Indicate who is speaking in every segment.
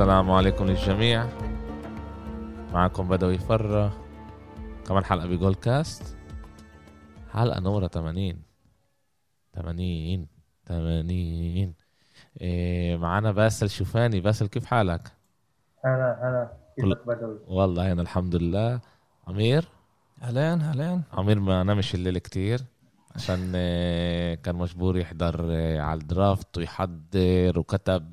Speaker 1: السلام عليكم للجميع. معكم بدوي فرة. كمان حلقة بجول كاست. حلقة نورة 80 80 80 إيه معنا باسل شوفاني. باسل كيف حالك؟
Speaker 2: هلا هلا كيفك بدوي؟
Speaker 1: والله أنا الحمد لله. عمير
Speaker 3: أهلين أهلين.
Speaker 1: عمير ما نامش الليل كتير. عشان آه، كان مجبور يحضر آه، على الدرافت ويحضر وكتب.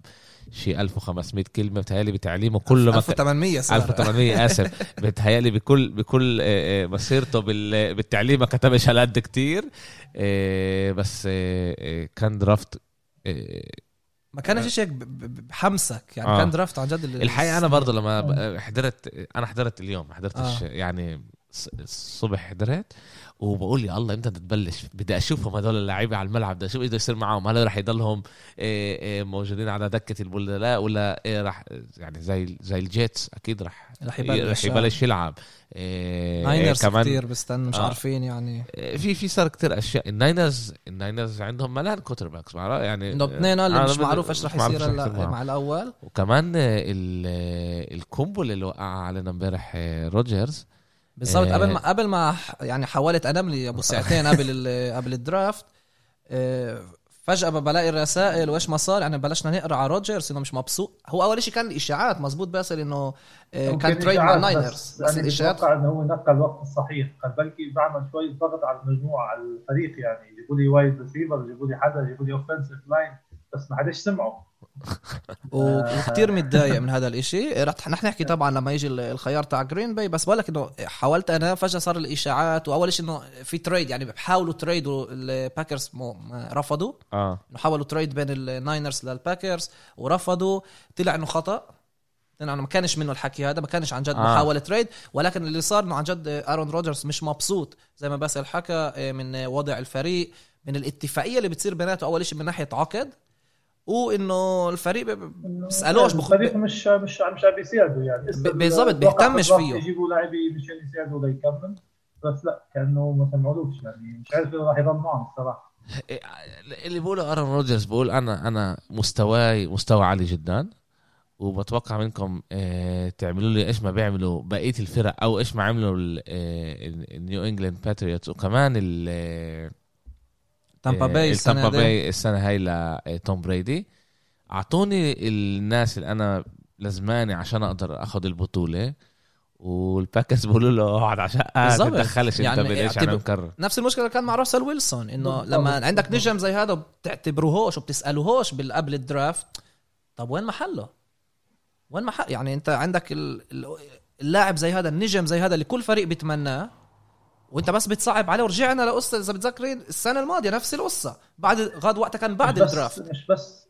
Speaker 1: شي 1500 كلمة بتهيألي بتعليمه كله ما ك-
Speaker 3: 1800 صار.
Speaker 1: 1800 آسف. بتهيألي بكل بكل آه، آه، مسيرته بال- بالتعليم ما كتبش على قد كتير. آه، بس كان درافت
Speaker 3: ما كانش شيء ب- بحمسك. يعني
Speaker 1: آه.
Speaker 3: كان درافت عن جد ال-
Speaker 1: الحقيقة أنا برضه لما حضرت أنا حضرت اليوم ما حضرتش
Speaker 3: آه.
Speaker 1: يعني الص- الصبح حضرت. وبقول يا الله إمتى بدها تبلش بدي اشوفهم هدول اللعيبة على الملعب بدي أشوف إيش بده يصير معاهم. هل رح يضلهم إيه، إيه، موجودين على دكة البدلاء ولا إيه رح يعني زي زي الجيتس أكيد رح
Speaker 3: رح يبلش،
Speaker 1: رح يبلش يلعب.
Speaker 3: ناينرز
Speaker 1: كمان
Speaker 3: كثير بستنى مش
Speaker 1: آه.
Speaker 3: عارفين يعني.
Speaker 1: في في صار كتير أشياء. الناينرز الناينرز عندهم ملان quarterbacks يعني
Speaker 3: إنه اثنين اللي
Speaker 1: أنا
Speaker 3: مش معروف إيش رح يصير هلا
Speaker 1: معهم.
Speaker 3: مع الأول.
Speaker 1: وكمان ال- ال combo اللي وقع علينا امبارح آه، روجرز
Speaker 3: بالضبط.
Speaker 1: آه.
Speaker 3: قبل ما قبل ما يعني حاولت انام لي أبو ساعتين قبل قبل الدرافت آه، فجأة بلاقي الرسائل وإيش ما صار يعني بلشنا نقرأ على روجرز إنه مش مبسوط. هو أول شيء كان إشاعات مزبوط باسل إنه آه، كان trade مع الناينرز
Speaker 2: بس,
Speaker 3: بس
Speaker 2: أنا
Speaker 3: الاشاعات
Speaker 2: إنه هو نقى الوقت الصحيح قال بلكي بعمل شوية ضغط على المجموعة على الفريق يعني. يجيبوا لي wide receiver يجيبوا لي حدا يجيبوا لي offensive line بس ما حداش سمعه.
Speaker 3: و- وكتير متضايق من هذا الإشي. رح نحن نحكي طبعا لما يجي ال- الخيار تاع جرين باي بس بقول لك إنه حاولت أنا فجأة صار الإشاعات وأول شيء إنه في trade يعني بحاولوا trade ما رفضوا. آه. حاولوا trade بين الناينرز للباكرز ورفضوا. طلع إنه خطأ. طلع إنه ما كانش منه الحكي هذا ما كانش عن جد
Speaker 1: آه.
Speaker 3: محاولة trade ولكن اللي صار إنه عن جد ارون روجرز مش مبسوط زي ما باسل حكى من وضع الفريق من الاتفاقية اللي بتصير بيناته أول شيء من ناحية عقد وانه الفريق بيسألوش بخ...
Speaker 2: الفريق مش مش مش عم بيساعدوا يعني.
Speaker 3: بالضبط، بيهتمش فيه.
Speaker 2: يجيبوا لاعبي مشان يساعدوا ليكمل بس لا كأنه ما سمعولوش يعني. مش عارف راح يضل معهم
Speaker 1: الصراحة. اللي بقوله ارون روجرز بقول أنا أنا مستواي مستوى عالي جدا وبتوقع منكم آه، تعملوا لي إيش ما بيعملوا بقية الفرق أو إيش ما عملوا ال- ال- النيو انجلاند باتريوتس وكمان ال
Speaker 3: تامبا باي السنة
Speaker 1: التامبا
Speaker 3: دي
Speaker 1: باي السنة هاي لتوم بريدي اعطوني الناس اللي أنا لزماني عشان أقدر اخذ البطوله والباكرز بيقولوا له اقعد عشان ما. تدخلش انت
Speaker 3: يعني
Speaker 1: بايش
Speaker 3: اعتبر-
Speaker 1: أنا مكرر
Speaker 3: نفس المشكلة اللي كان مع راسل ويلسون انه. لما عندك نجم زي هذا بتعتبروهوش وبتسالوهوش قبل الدرافت طب وين محله؟ وين محل يعني انت عندك ال- ال- اللاعب زي هذا النجم زي هذا اللي كل فريق بيتمناه وانت بس بتصعب عليه. ورجعنا لقصة إذا بتذكرين السنة الماضية نفس القصة. بعد غاد وقتها كان بعد الدرافت.
Speaker 2: مش بس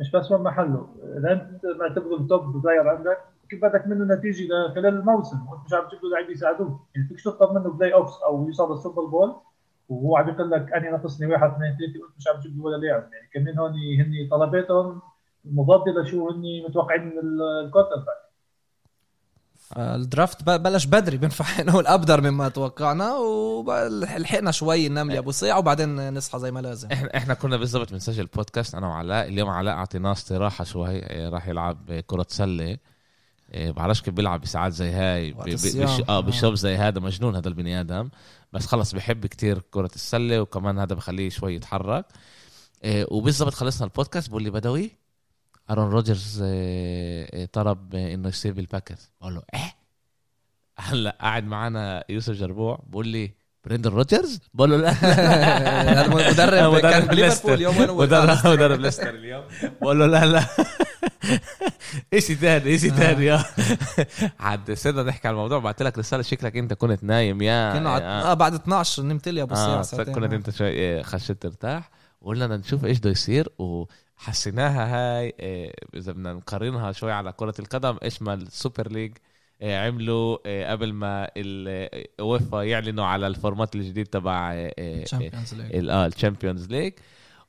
Speaker 2: مش بس وين محله إذا أنت معتبره ال top player عندك كيف بدك منه نتيجة خلال الموسم؟ وأنت مش عم تجيب له لعيبه يساعدوه. يعني فيك تطلب منه playoffs أو يوصل للسوبر بول وهو عم يقول لك أنا ناقصني واحد اثنين ثلاثة وأنت مش عم تجيب له ولا لاعب. يعني كمان هون هن طلباتهم مضادة لشو هن متوقعين من ال quarterback
Speaker 3: فالدرافت ب- بلش بدري بنفع نقول ابدر مما توقعنا ولحقنا شوي ننام لي أبو ساعه وبعدين نصحى زي ما لازم.
Speaker 1: إحنا إحنا كنا بالضبط بنسجل بودكاست أنا وعلاء اليوم علاء أعطيناه استراحة شوي إيه، راح يلعب كرة سلة. إيه، بعرفش كيف بيلعب بساعات زي هاي. بش... آه
Speaker 3: آه.
Speaker 1: بشوب زي هذا مجنون هذا البني آدم. بس خلص بحب كتير كرة السلة وكمان هذا بخليه شوي يتحرك. إيه، وبالضبط خلصنا البودكاست بقول لي بدوي ارون روجرز إيه، إيه، طلب إنه يصير بالباكرز. بقول له إيه؟ هلا قاعد معنا يوسف جربوع بقول لي بريندن روجرز؟ بقول له لا.
Speaker 3: المدرب
Speaker 1: مدرب ليستر.
Speaker 3: يوم وين هو؟
Speaker 1: مدرب مدرب ليستر اليوم. بقول له لا لا. إيشي ثاني إيشي ثاني يا عاد صرنا نحكي على الموضوع بعت لك رسالة شكلك أنت كنت نايم. يا
Speaker 3: كنا آه بعد 12 نمت لي أبو ساعه ساعتين.
Speaker 1: كنت أنت شوي إيه، خشيت ترتاح. وقلنا نشوف إيش بده يصير وحسيناها هاي إيه، إذا بدنا نقارنها شوي على كرة القدم إيش ما ال Super League إيه، عملوا إيه، قبل ما الوفا يعلنوا على ال format الجديد تبع ال
Speaker 3: Champions League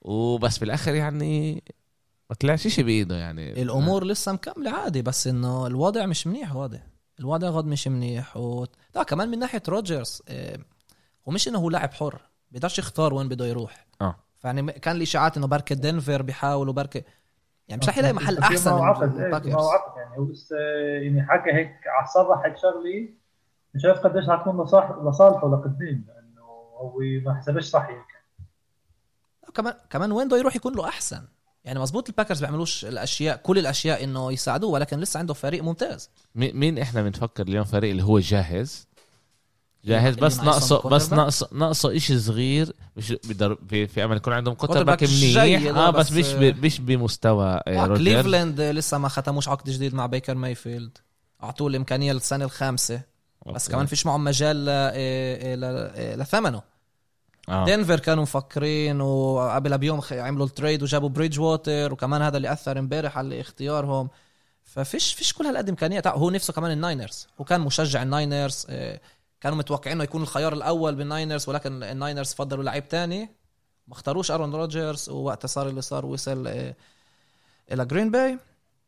Speaker 1: وبس بالاخر يعني ما طلعش شيء بإيده يعني.
Speaker 3: الأمور لسه مكملة عادي بس إنه الوضع مش منيح واضح. الوضع غاد مش منيح و... لا كمان من ناحية روجرز آه، ومش إنه هو لاعب حر بيقدرش يختار وين بده يروح.
Speaker 1: آه.
Speaker 3: فيعني كان الاشاعات إنه بركة دنفر بيحاولوا بركه يعني مش رح يلاقي محل
Speaker 2: أحسن
Speaker 3: من
Speaker 2: عقد إيه في
Speaker 3: ال Packers.
Speaker 2: معه عقد يعني. هو لسه يعني حكى هيك صرح هيك شغلة. مش عارف قديش حتكون لصالح لصالحه لقدام لأنه هو ما حسبش صح يمكن
Speaker 3: كمان كمان وين بده يروح يكون له أحسن. يعني مزبوط ال Packers بيعملوش الاشياء كل الأشياء إنه يساعدوه ولكن لسه عنده فريق ممتاز.
Speaker 1: مي- مين إحنا بنفكر اليوم فريق اللي هو جاهز؟ جاهز بس ناقصه بس؟ ناقصه ناقصه شيء صغير مش بيقدر في, في امل يكون عندهم
Speaker 3: quarterback
Speaker 1: منيح آه
Speaker 3: آه،
Speaker 1: بس,
Speaker 3: بس،
Speaker 1: مش
Speaker 3: آه،.
Speaker 1: مش بمستوى آه،
Speaker 3: آه كليفلاند لسه ما ختموش عقد جديد مع بيكر مايفيلد أعطوه الإمكانية للسنة الخامسة بس
Speaker 1: أوكي.
Speaker 3: كمان فيش معهم مجال لثمنه
Speaker 1: آه.
Speaker 3: دنفر كانوا مفكرين وقبلها بيوم عملوا ال trade وجابوا بريدج ووتر وكمان هذا اللي أثر امبارح على اختيارهم ففيش فيش كل هالقد امكانيات هو نفسه كمان ال Niners هو كان مشجع ال Niners كانوا متوقعين إنه يكون الخيار الأول بال Niners ولكن ال Niners فضلوا لعيب تاني ما اختاروش ارون روجرز ووقتها صار اللي صار وصل إيه، إلى جرين باي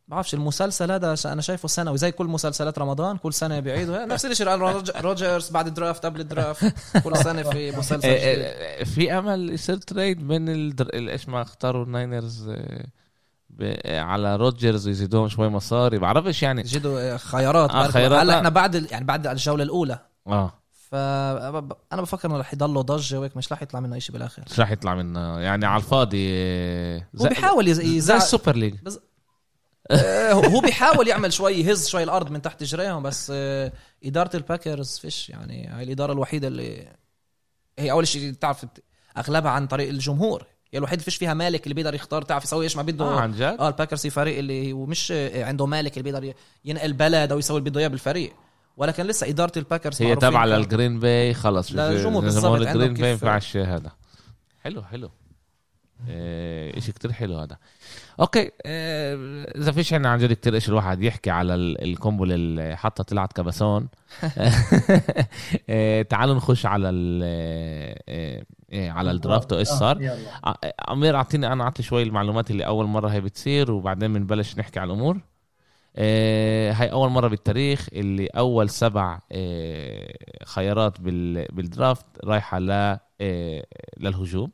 Speaker 3: بعرفش المسلسل هذا أنا شايفه سنوي زي كل مسلسلات رمضان كل سنة بيعيدوا نفس الشيء روجرز بعد ال draft قبل ال draft كل سنة في مسلسل
Speaker 1: آه،
Speaker 3: جديد.
Speaker 1: آه، في أمل يصير trade من إيش ما اختاروا ال Niners آه،. آه، على روجرز ويزيدوهم شوي مصاري بعرفش يعني
Speaker 3: جدوا خيارات
Speaker 1: آه، خيارات،
Speaker 3: هلا
Speaker 1: آه.
Speaker 3: إحنا بعد يعني بعد الجولة الأولى
Speaker 1: آه.
Speaker 3: فانا بفكر إنه رح يضلوا ضجة وهيك مش رح يطلع منه شيء بالآخر.
Speaker 1: مش راح يطلع منه. يعني على الفاضي
Speaker 3: هو بيحاول يز-
Speaker 1: زي
Speaker 3: يزعل
Speaker 1: ال Super League.
Speaker 3: آه، هو بيحاول يعمل شوي يهز شوي الأرض من تحت جريهم بس آه، إدارة ال Packers فيش. يعني هاي الإدارة الوحيدة اللي هي أول شيء تعرف بت- أغلبها عن طريق الجمهور. هي الوحيدة اللي فيش فيها مالك اللي بيقدر يختار تعرف يسوي إيش ما بده.
Speaker 1: آه عن جد؟
Speaker 3: آه ال Packers فريق اللي هو مش آه، عنده مالك اللي بيقدر ينقل بلد أو يسوي اللي بده إياه بالفريق. ولكن لسه إدارة ال
Speaker 1: Packers
Speaker 3: هي
Speaker 1: تابعة
Speaker 3: لل
Speaker 1: Green Bay خلص ما
Speaker 3: عندهم
Speaker 1: ال Green Bay
Speaker 3: كيف-
Speaker 1: ينفعش هذا. حلو حلو. إيه، إشي كتير حلو هذا. أوكي إيه، إذا فيش عنا عن جد كتير إيش الواحد يحكي على ال- القنبله اللي حطها طلعت كبسون إيه، تعالوا نخش على ال على ال draft وإيش
Speaker 2: آه،
Speaker 1: صار. أمير اعطيني أنا أعطي شوي المعلومات اللي أول مرة هي بتصير وبعدين بنبلش نحكي على الأمور. آه، هاي أول مرة بالتاريخ اللي أول سبع آه، خيارات بال- بال draft رايحة ل آه، للهجوم.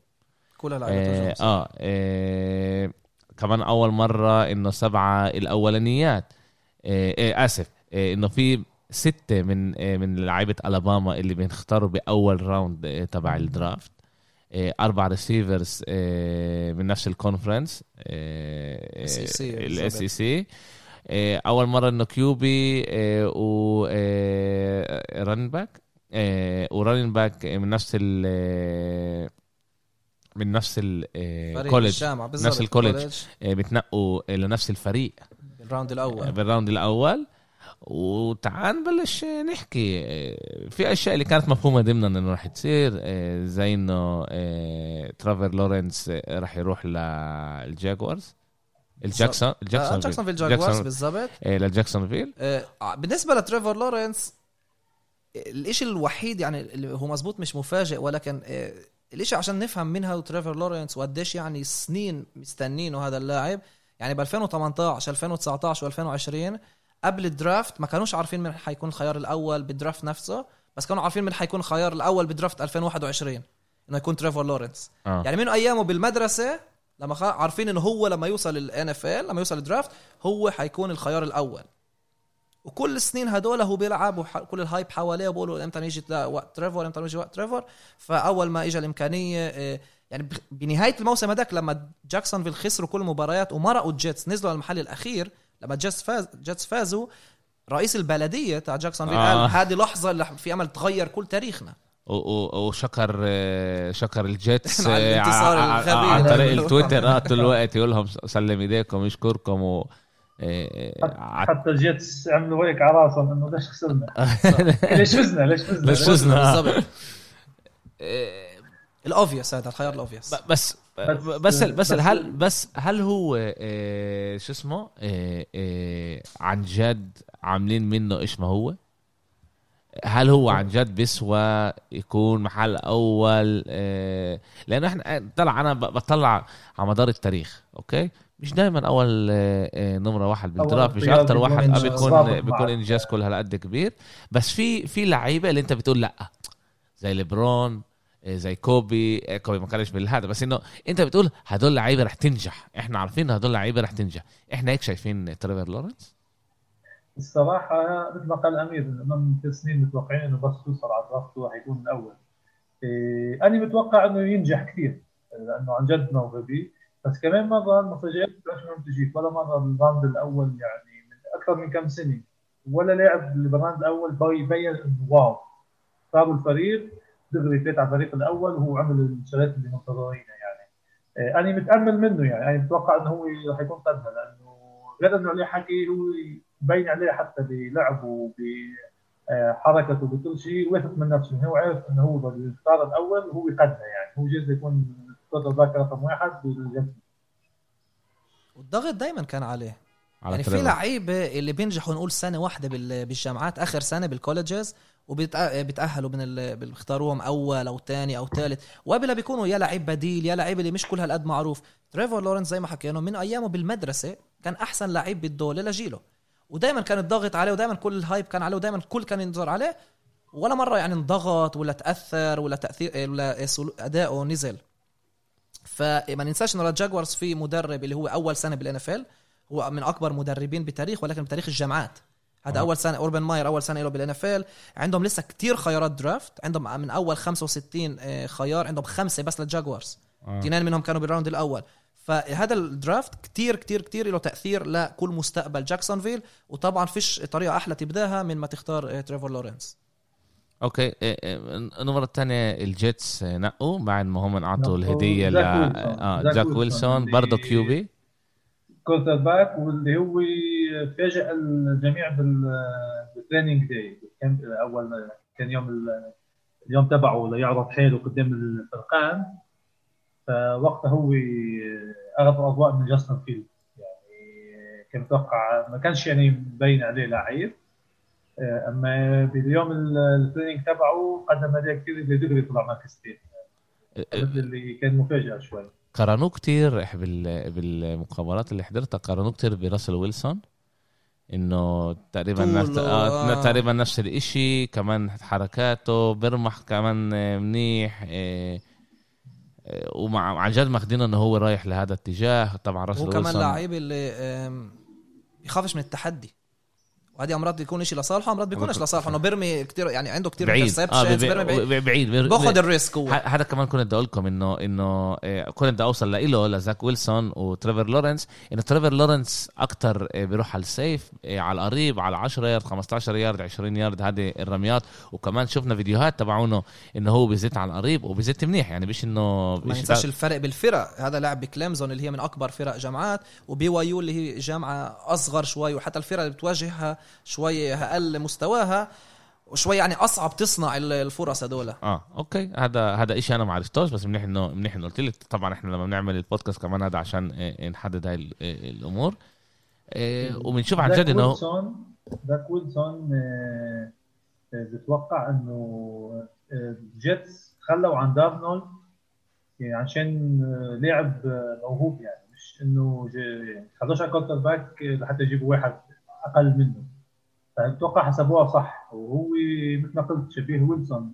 Speaker 3: كلها لعيبة
Speaker 1: آه,
Speaker 3: هجوم، صح.
Speaker 1: آه آه، كمان أول مرة إنه سبعة الأولانيات. آه آه آسف آه إنه في ستة من آه من لعيبة ألاباما اللي بنختاروا بأول round آه تبع ال draft آه أربع receivers آه من نفس
Speaker 3: ال
Speaker 1: conference ال SEC أول مرة إنه QB آه و running back و running back من نفس ال آه، من نفس
Speaker 3: بالضبط
Speaker 1: نفس ال
Speaker 3: college.
Speaker 1: college بتنقوا لنفس الفريق.
Speaker 3: بالراوند الأول.
Speaker 1: بالراوند الأول. وتعال نبلش نحكي. في أشياء اللي كانت مفهومة ضمنا إنه راح تصير زي إنه تريفور لورنس راح يروح لل Jaguars. الجاكسون
Speaker 3: آه،
Speaker 1: الجاكسون
Speaker 3: جاكسون في ال Jaguars بالضبط
Speaker 1: للجاكسونفيل
Speaker 3: آه، بالنسبة لتريفور لورنس الإشي الوحيد يعني اللي هو مزبوط مش مفاجئ ولكن آه، الإشي عشان نفهم منها تريفور لورنس وقديش يعني سنين مستنينه هذا اللاعب. يعني ب 2018 2019 و2020 قبل ال draft ما كانوش عارفين من حيكون الخيار الأول بال draft نفسه بس كانوا عارفين من حيكون الخيار الأول بال draft 2021 إنه يكون تريفور لورنس.
Speaker 1: آه.
Speaker 3: يعني من أيامه بالمدرسة لما خ... عارفين انه هو لما يوصل ال NFL لما يوصل ال draft هو حيكون الخيار الأول. وكل السنين هدول هو بيلعب وح... كل ال hype حواليه وبقولوا إمتى يجي وقت تريفور إمتى يجي وقت تريفور فأول ما اجى الإمكانية آه، يعني بنهاية الموسم هذاك لما جاكسونفيل خسروا كل المباريات ومرقوا ال Jets نزلوا على المحل الأخير لما ال Jets فاز Jets فازوا رئيس البلدية تاع جاكسونفيل
Speaker 1: آه.
Speaker 3: قال هذه لحظة اللي في أمل تغير كل تاريخنا.
Speaker 1: وشكر آه، شكر ال
Speaker 3: Jets
Speaker 1: آه، عن
Speaker 3: ده.
Speaker 1: طريق التويتر آه طول الوقت يقول لهم سلم إيديكم يشكركم و آه، آه،
Speaker 2: حتى ال Jets عملوا هيك على راسهم إنه ليش خسرنا؟ ليش فزنا ليش فزنا
Speaker 1: ليش فزنا؟
Speaker 3: بالضبط. ال obvious هذا الخيار ال
Speaker 1: obvious بس
Speaker 2: بس-
Speaker 1: بس هل بس هل هو آه، شو اسمه آه، آه، عن جد عاملين منه إيش ما هو؟ هل هو عن جد بيسوى يكون محل أول؟ آه، لأنه إحنا طلع أنا بطلع على مدار التاريخ أوكي؟ مش دائما أول آه، آه، نمرة واحد بال
Speaker 2: draft
Speaker 1: مش
Speaker 2: بيكون
Speaker 1: واحد بيكون بيكون إنجاز كل هالقد كبير. بس في في لعيبة اللي أنت بتقول لأ زي ليبرون آه، زي كوبي آه، كوبي ما كانش بالهذا بس إنه أنت بتقول هدول لعيبة رح تنجح إحنا عارفين هدول لعيبة رح تنجح. إحنا هيك شايفين تريفر لورنس؟
Speaker 2: الصراحة مثل ما قال أمير من ثلاث سنين متوقعين إنه بس يوصل على ال draft هو حيكون الأول. إيه أنا متوقع إنه ينجح كثير لأنه عن جد موهبي بس كمان مرة المفاجآت مش مهم تجيك ولا مرة ال round الأول يعني من أكثر من كم سنة ولا لاعب بال round الأول بيبين إنه wow صار الفريق دغري فات على الفريق الأول وهو عمل الشغلات اللي منتظرينها يعني. إيه أنا متأمل منه يعني أنا متوقع إنه هو رح يكون قدها لأنه غير إنه عليه حكي هو مبين عليه حتى بلعبه بحركته بكل شيء واثق من نفسه. هو عارف إنه هو بالقرار الأول هو قدها يعني. هو جايز يكون quarterback رقم واحد بالجسم
Speaker 3: والضغط دايما كان عليه.
Speaker 1: على
Speaker 3: يعني في. لعيبة اللي بينجحوا نقول سنة واحدة بال- بالجامعات آخر سنة بال colleges وبيتاهلوا من ال... بيختاروهم أول أو ثاني أو ثالث وقبلها بيكونوا يا لعيب بديل يا لعيب اللي مش كل هالقد معروف. تريفور لورنس زي ما حكينا من أيامه بالمدرسة كان أحسن لعيب بالدولة لجيله ودائما كان الضغط عليه ودائما كل ال hype كان عليه ودائما الكل كان ينظر عليه ولا مرة يعني انضغط ولا تأثر ولا تأثير ولا سلو- أداؤه نزل. فما ننساش انه ال Jaguars في مدرب اللي هو أول سنة بال NFL هو من أكبر مدربين بتاريخ ولكن بتاريخ الجامعات. هذا
Speaker 1: آه.
Speaker 3: أول سنة أوربن ماير أول سنة له بال NFL عندهم لسه كتير خيارات draft. عندهم من أول 65 آه، خيار عندهم خمسة بس لل Jaguars
Speaker 1: آه.
Speaker 3: اثنين منهم كانوا بال round الأول. فهذا ال draft كتير كتير كتير له تأثير لكل مستقبل جاكسونفيل وطبعا فيش طريقة أحلى تبدأها من ما تختار آه، تريفور لورنس
Speaker 1: أوكي إيه، إيه، النمرة الثانية ال Jets آه، نقوا بعد ما هم انعطوا الهدية ل
Speaker 2: زاك ويلسون. زاك
Speaker 1: برضه
Speaker 2: QB. quarterback واللي هو فاجئ الجميع بال بال training day أول كان يوم ال- اليوم تبعه ليعرض حاله قدام الفرقان. فوقتها هو اخذ الأضواء من جاستن فيلد يعني كان متوقع ما كانش يعني مبين عليه لعيب أما باليوم ال- ال training تبعه قدم اداء كثير اللي دغري طلع مركز ثاني اللي كان مفاجأة شوي
Speaker 1: قارنوه كتير إح بال... بالمقابلات اللي حضرتها قارنوه كتير براسل ويلسون إنه تقريبا نفس... آه.
Speaker 3: آه.
Speaker 1: تقريبا نفس الإشي كمان حركاته برمح كمان آه، منيح آه، آه، ومع عن جد ماخدينه إنه هو رايح لهذا الاتجاه. طبعا راسل
Speaker 3: هو كمان لعيب اللي بيخافش من التحدي. وهذه أمرار بيكون شيء لصالحه أمرار بيكونش لصالحه. إنه بيرمي كتير يعني عنده كتير
Speaker 1: بعيد.
Speaker 3: بيرمي بعيد.
Speaker 1: بعيد,
Speaker 3: باخذ ال risk
Speaker 1: هو. هذا كمان كنت بدي أقول لكم انه إنه آه، كنت بدي أوصل له لزاك ويلسون وتريفر لورنس. إنه تريفر لورنس أكثر بيروح على ال safe آه، على القريب على 10 يارد 15 يارد 20 يارد هذه الرميات. وكمان شفنا فيديوهات تبعونه إنه هو بيزت على القريب وبيزت منيح. يعني مش انه
Speaker 3: ما
Speaker 1: مش
Speaker 3: ننساش الفرق بالفرق. هذا لاعب بكليمزون اللي هي من أكبر فرق جامعات و BYU اللي هي جامعة أصغر شوي وحتى الفرق اللي بتواجهها شوي أقل مستواها وشوي يعني أصعب تصنع ال- الفرص هدول.
Speaker 1: آه أوكي. هذا هذا شيء أنا ما عرفتوش بس منيح انه منيح إنه قلت لك طبعا إحنا لما بنعمل البودكاست كمان هذا عشان آه، نحدد هاي ال- آه، الأمور. آه، وبنشوف عن جد انه
Speaker 2: ويلسون زاك ويلسون بتوقع إنه ال Jets تخلوا عن دارنولد يعني عشان لاعب موهوب يعني. مش إنه جا- خلوش على quarterback لحتى يجيبوا واحد أقل منه. فأتوقع حسبوها صح. وهو مثل ما قلت شبيه ويلسون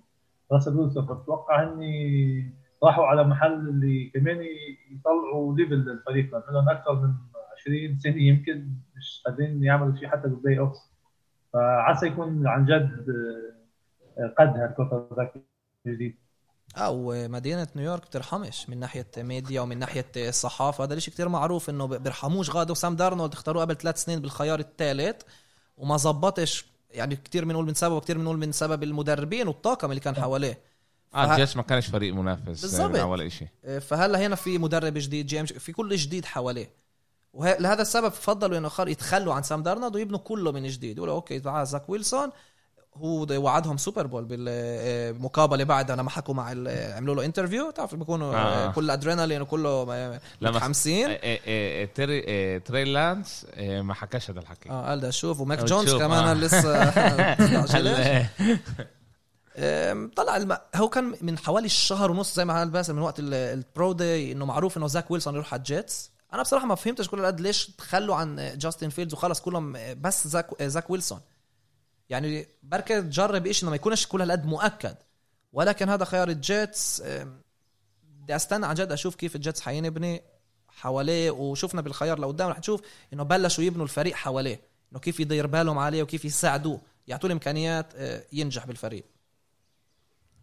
Speaker 2: راسل ويلسون. فبتوقع إني راحوا على محل اللي كمان يطلعوا level الفريق لأن لهم أكثر من 20 سنة يمكن مش قادرين يعملوا شيء حتى بال playoff فعسى يكون عن جد آه، قد هال quarterback الجديد
Speaker 3: أو مدينه نيويورك بترحمش من ناحية ميديا ومن ناحية الصحافة. هذا الشيء كتير معروف إنه بيرحموش غادوا سام دارنولد اختاروه قبل ثلاث سنين بالخيار الثالث. وما زبطش يعني كتير بنقول من سبب كتير بنقول من سبب المدربين والطاقم اللي كان حواليه. آه
Speaker 1: الجيش ما كانش فريق منافس. آه، ولا شيء
Speaker 3: فهلا هنا في مدرب جديد GM في كل جديد حواليه. ولهذا السبب فضلوا إنه خل يتخلوا عن سام دارنولد ويبنوا كله من جديد. يقولوا أوكي تعال زاك ويلسون هو ده وعدهم Super Bowl بالمقابله بعدها لما حكوا مع ال- عملوا له interview تعرف بيكونوا
Speaker 1: آه.
Speaker 3: آه. كل ادرينالين وكله متحمسين
Speaker 1: آه، آه، آه، تري آه، تري لانس آه، ما حكاش هذا الحكي
Speaker 3: آه قال ده شوف وماك جونز كمان
Speaker 1: آه.
Speaker 3: لسه طلع الم... هو كان من حوالي الشهر ونص زي ما قال باسل من وقت ال- ال pro day إنه معروف إنه زاك ويلسون يروح على ال Jets أنا بصراحة ما فهمتش كل قد ليش تخلوا عن جاستن فيلدز وخلص كلهم بس زاك زاك ويلسون يعني بركة تجرب شيء إنه ما يكونش كل هالقد مؤكد. ولكن هذا خيار ال Jets بدي أستنى عن جد أشوف كيف ال Jets حينبني حواليه وشفنا بالخيار لقدام رح نشوف إنه بلشوا يبنوا الفريق حواليه إنه كيف يدير بالهم عليه وكيف يساعدوه يعطوه الإمكانيات آه، ينجح بالفريق.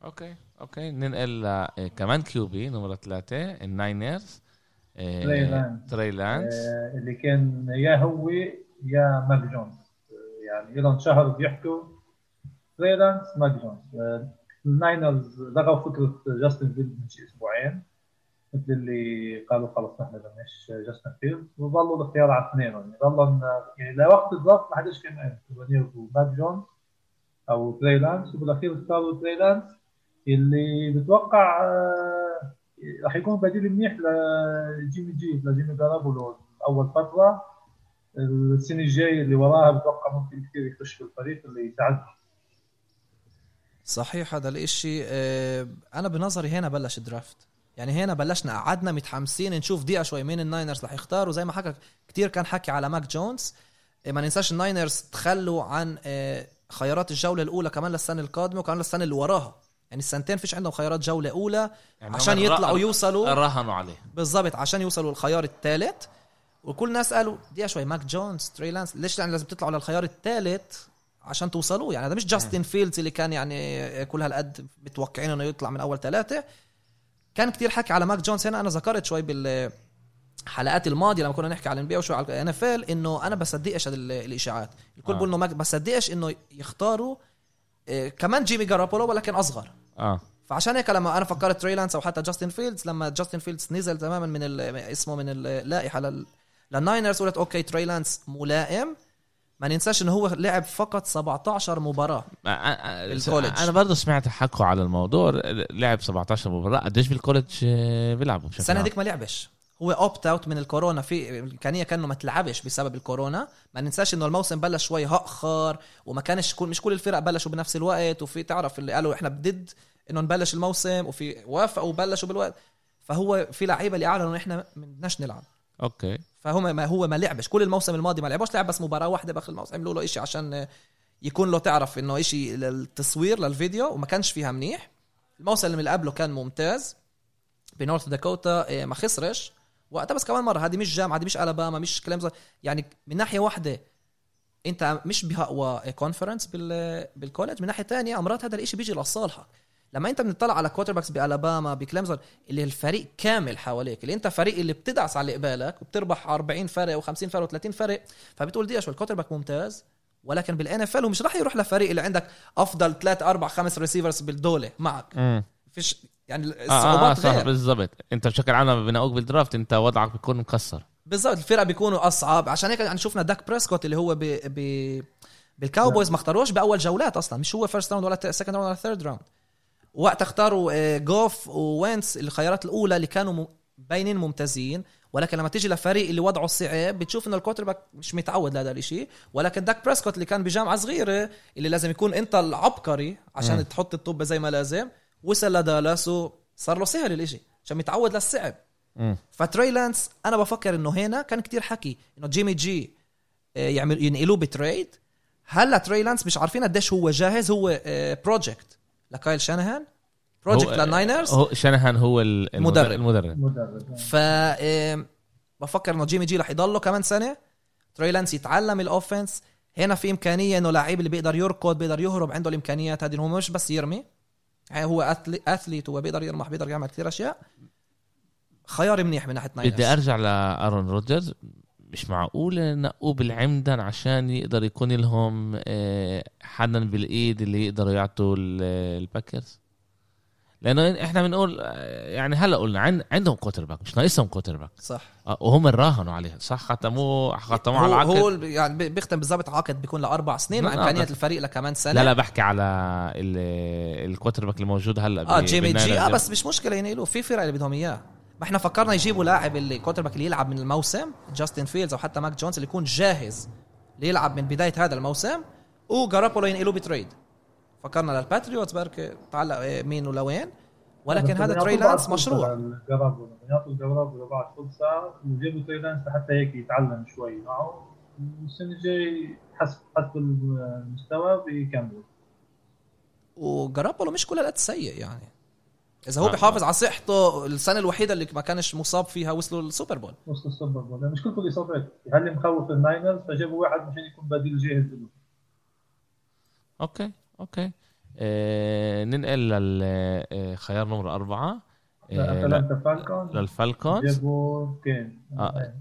Speaker 1: okay okay. ننقل ل- آه، كمان QB نمرة ثلاثة الناينرز آه،
Speaker 2: تري لانس.
Speaker 1: تري لانس
Speaker 2: اللي كان يا هو يا ماك جونز. يعني لهم شهر بيحكوا. تريلانس آه، الناينرز لغوا فكرة جاستن فيلد من شي أسبوعين مثل اللي قالوا خلص نحن بدناش جاستن فيلد. وظلوا الاختيار على اثنين يعني ظلهم يعني لوقت الضغط ما حدش كان قايل سوفونير وماك جونز أو تري لانس وبالأخير اختاروا تري لانس اللي بتوقع آه، راح يكون بديل منيح لجيمي جي لجيمي جارابولو اول فترة. السنة الجاية اللي وراها بتوقع ممكن كثير يخش في الفريق اللي يساعد
Speaker 3: صحيح هذا الإشي آه، أنا بنظري هنا بلش ال draft. يعني هنا بلشنا قعدنا متحمسين نشوف دقيقة شوي مين الناينرز رح يختاروا. زي ما حكى كتير كان حكي على ماك جونز. آه، ما ننساش الناينرز تخلوا عن آه، خيارات الجولة الأولى كمان للسنة القادمة وكمان للسنة اللي وراها. يعني السنتين فيش عندهم خيارات جولة أولى
Speaker 1: يعني
Speaker 3: عشان يطلعوا يوصلوا
Speaker 1: راهنوا عليه
Speaker 3: بالضبط عشان يوصلوا للخيار الثالث. وكل الناس قالوا دقيقة شوي ماك جونز تري لانس ليش يعني لازم تطلعوا للخيار الثالث عشان توصلوا يعني هذا مش جاستن فيلدز اللي كان يعني كل هالقد متوقعين إنه يطلع من أول ثلاثة. كان كتير حكي على ماك جونز. هنا أنا ذكرت شوي بالحلقات الماضية لما كنا نحكي على ال NBA وشوي على ال NFL إنه أنا بصدقش هذه ال- الإشاعات. الكل
Speaker 1: آه.
Speaker 3: بيقول إنه ما بصدقش إنه يختاروا آه، كمان جيمي جارابولو ولكن أصغر.
Speaker 1: آه.
Speaker 3: فعشان هيك لما أنا فكرت تري لانس أو حتى جاستن فيلدز لما جاستن فيلدز نزل تماما من اسمه من اللائحه لل للناينرز قلت okay تري لانس ملائم. ما ننساش انه هو لعب فقط 17 مباراة ال
Speaker 1: college. أنا برضه سمعت حكوا على الموضوع لعب 17 مباراة قديش بال college آه، بيلعبوا بشكل السنة؟
Speaker 3: هذيك ما لعبش. هو opt out من الكورونا في الامكانيه كأنه ما تلعبش بسبب الكورونا. ما ننساش إنه الموسم بلش شوي هاخر وما كانش كل مش كل الفرق بلشوا بنفس الوقت. وفي تعرف اللي قالوا إحنا ضد إنه نبلش الموسم وفي وافقوا وبلشوا بالوقت. فهو في لعيبة اللي أعلنوا انه إحنا ما بدناش نلعب.
Speaker 1: okay.
Speaker 3: فهو ما هو ما لعبش. كل الموسم الماضي ما لعبوش. لعب بس مباراة واحدة بآخر الموسم. عملوا له شيء عشان يكون له تعرف إنه شيء للتصوير للفيديو وما كانش فيها منيح. الموسم اللي قبله كان ممتاز. بنورث داكوتا إيه، ما خسرش. وقتها بس كمان مرة. هذه مش جامعه هذه مش ألاباما مش كلام يعني من ناحية واحدة أنت مش بأقوى conference بال بال college. من ناحية تانية أمرات هذا الإشي بيجي لصالحك. لما انت بنطلع على quarterbacks بألاباما بكليمزون اللي الفريق كامل حواليك اللي انت فريق اللي بتدعس على اللي قبالك وبتربح 40 فرق و50 فرق و30 فرق فبتقول دي شو ال quarterback ممتاز ولكن بال NFL هو مش راح يروح لفريق اللي عندك أفضل 3 4 5 receivers بالدولة معك.
Speaker 1: امم
Speaker 3: فيش يعني
Speaker 1: آه, آه
Speaker 3: الصعوبات
Speaker 1: صح
Speaker 3: غير.
Speaker 1: بالضبط. انت بشكل عام لما بنقوك بال draft انت وضعك بيكون مكسر.
Speaker 3: بالضبط الفرق بيكونوا أصعب. عشان هيك يعني شفنا داك بريسكوت اللي هو ب ب بالكاوبويز ما اختاروش بأول جولات أصلا مش هو first round ولا second round ولا third round وقت اختاروا آه، جوف ووينتز الخيارات الأولى اللي كانوا م- باينين ممتازين. ولكن لما تيجي لفريق اللي وضعه صعب بتشوف إنه ال quarterback مش متعود لهذا الشيء ولكن داك بريسكوت اللي كان بجامعة صغيرة اللي لازم يكون أنت العبقري عشان
Speaker 1: مم.
Speaker 3: تحط الطابة زي ما لازم وصل لدالاس وصار له سهل الإشي. عشان متعود للصعب. فتري لانس أنا بفكر إنه هنا كان كتير حكي إنه جيمي جي آه، يعمل ينقلوه ب trade هلأ تري لانس مش عارفين قديش هو جاهز هو project لكايل شانهان. project للناينرز
Speaker 1: هو شانهان هو ال-
Speaker 3: المدرب.
Speaker 1: المدرب.
Speaker 2: مدرب.
Speaker 3: ف بفكر انه جيمي جي رح يضله كمان سنة. تري لانس يتعلم ال offense هنا في إمكانية إنه لعيب اللي بيقدر يركض بيقدر يهرب عنده الإمكانيات هذه هو مش بس يرمي. يعني هو athle- athlete هو بيقدر يرمح بيقدر يعمل كثير أشياء. خيار منيح من ناحية ناينرز
Speaker 1: بدي أرجع لأرون روجرز مش معقول نقوه بالعمدن عشان يقدر يكون لهم آه، حدا بالإيد اللي يقدروا يعطوا ال- الباكرز؟ لأنه إحنا بنقول آه، يعني هلأ قلنا عن عندهم quarterback مش ناقصهم quarterback
Speaker 3: صح.
Speaker 1: آه، وهم راهنوا عليه صح؟ ختموه ختموه على العقد.
Speaker 3: هو يعني بي- بيختم بالضبط عقد بيكون لأربع سنين مع
Speaker 1: بس-
Speaker 3: الفريق لكمان سنة.
Speaker 1: لا لا بحكي على ال- ال quarterback الموجود
Speaker 3: هلأ
Speaker 1: آه
Speaker 3: جيمي جي. آه بس مش مشكلة ينقلوا في فرق اللي بدهم إياه. ما إحنا فكرنا يجيبوا لاعب اللي quarterback اللي يلعب من الموسم جاستن فيلدز أو حتى ماك جونز اللي يكون جاهز ليلعب من بداية هذا الموسم وجارابولو ينقلوه ب trade فكرنا للباتريوتس بركي تعلق آه، مين ولوين ولكن هذا تري لانس مشروع.
Speaker 2: للجرابولو بدهم يعطوا الجرابولو بعد فرصة ويجيبوا تري لانس لحتى هيك يتعلم شوي معه. والسنة الجاي حسب حسب المستوى بيكملوا.
Speaker 3: وجرابولو مش كل الوقت سيء يعني. إذا هو
Speaker 1: آه.
Speaker 3: بيحافظ على صحته السنة الوحيدة اللي ما كانش مصاب فيها وصلوا لل Super Bowl.
Speaker 2: وسط ال Super Bowl. يعني مش كل الاصابات هل مخوف الناينرز فجابوا واحد مشان يكون بديل جاهز له.
Speaker 1: okay okay. آه ننقل للخيار نمرة أربعة. آه للفالكونز.
Speaker 2: جابوا كين
Speaker 1: آه.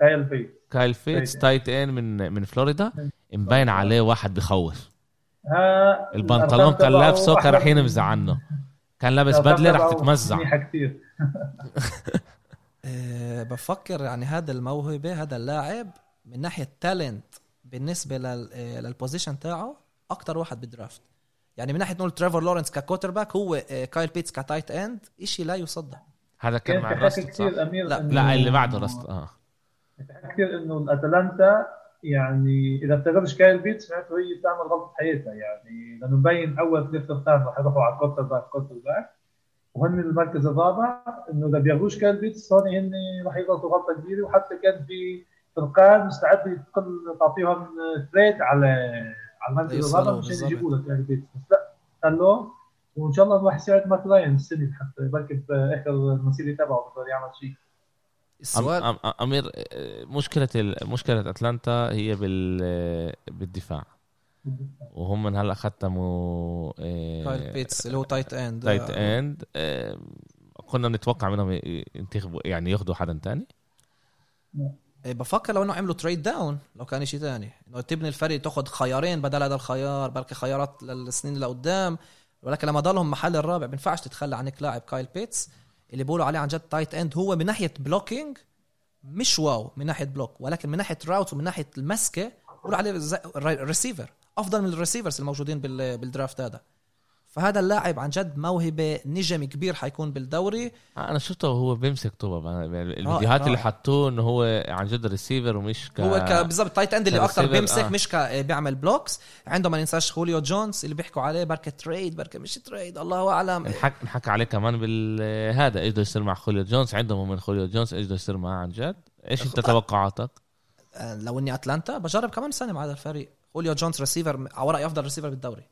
Speaker 2: كايل بيت
Speaker 1: كايل
Speaker 2: بيتس
Speaker 1: tight end. من من فلوريدا. مبين عليه واحد بخوف.
Speaker 2: ها
Speaker 1: البنطلون كان لابسه كان رح ينمزع
Speaker 2: من-
Speaker 1: عنه. كان لابس بدلة رح تتمزع.
Speaker 2: كثير
Speaker 3: أه بفكر يعني هذا الموهبة هذا اللاعب من ناحية talent بالنسبة لل لل position تاعه أكتر واحد بال draft يعني من ناحية نقول تريفور لورنس ك quarterback هو كايل بيتس ك tight end شيء لا يصدق
Speaker 1: هذا كان مع الرست؟
Speaker 2: كثير أمير
Speaker 3: لا،
Speaker 1: لا اللي بعده رست
Speaker 2: آه. كثير إنه الأتلانتا يعني إذا بتقدرش كايل بيتس معناته هي بتعمل غلطة حياتها يعني. لأنه مبين أول ثلاث اختار رح يروحوا على ال quarterback quarterback. وهن المركز الرابع إنه إذا بياخذوش كايل بيتس هون هن رح يغلطوا غلطة كبيرة. وحتى كان في فرق كان مستعد تقل تعطيهم trade على على المركز
Speaker 3: يوصلوا
Speaker 2: الرابع مشان. يجيبوا لك كايل بيتس بس لا خلوه وإن شاء الله راح يساعد مات راين السنة حتى بركب آخر المسيرة تبعه بده يعمل شيء.
Speaker 3: السؤال
Speaker 1: أم أمير آه، مشكله مشكلة أتلانتا هي بال آه، بالدفاع. وهم من هلأ ختموا آه،
Speaker 3: كايل بيتس اللي هو tight end
Speaker 1: tight end آه، كنا نتوقع منهم ينتخبوا يعني ياخذوا حدا تاني؟
Speaker 3: إيه، بفكر لو إنه عملوا trade down لو كان شيء تاني. إنه تبني الفريق تاخذ خيارين بدل هذا الخيار بلكي خيارات للسنين اللي قدام. ولكن لما ضلهم محل الرابع بينفعش تتخلى عنك لاعب كايل بيتس اللي بيقولوا عليه عن جد tight end هو من ناحية blocking مش wow من ناحية block ولكن من ناحية route ومن ناحية المسكة بيقولوا عليه ريسيفر أفضل من ال receivers الموجودين بال- بال draft هذا. فهذا اللاعب عن جد موهبة نجم كبير حيكون بالدوري.
Speaker 1: آه، أنا شفته وهو بيمسك طابة الفيديوهات اللي
Speaker 3: رائع.
Speaker 1: حطوه إنه هو عن جد ريسيفر ومش ك
Speaker 3: هو ك- بالضبط tight end اللي
Speaker 1: أكثر
Speaker 3: بيمسك
Speaker 1: آه.
Speaker 3: مش ك... بيعمل blocks عنده ما ننساش خوليو جونز اللي بيحكوا عليه بركة trade بركة مش trade الله أعلم.
Speaker 1: انحك انحكى عليه كمان بالهذا إيش بده يصير مع خوليو جونز عندهم من خوليو جونز إيش بده يصير معاه عن جد؟ إيش
Speaker 3: أنت
Speaker 1: توقعاتك؟
Speaker 3: آه، لو إني أتلانتا بجرب كمان سنة مع هذا الفريق. خوليو جونز ريسيفر على رأيي أفضل ريسيفر بالدوري.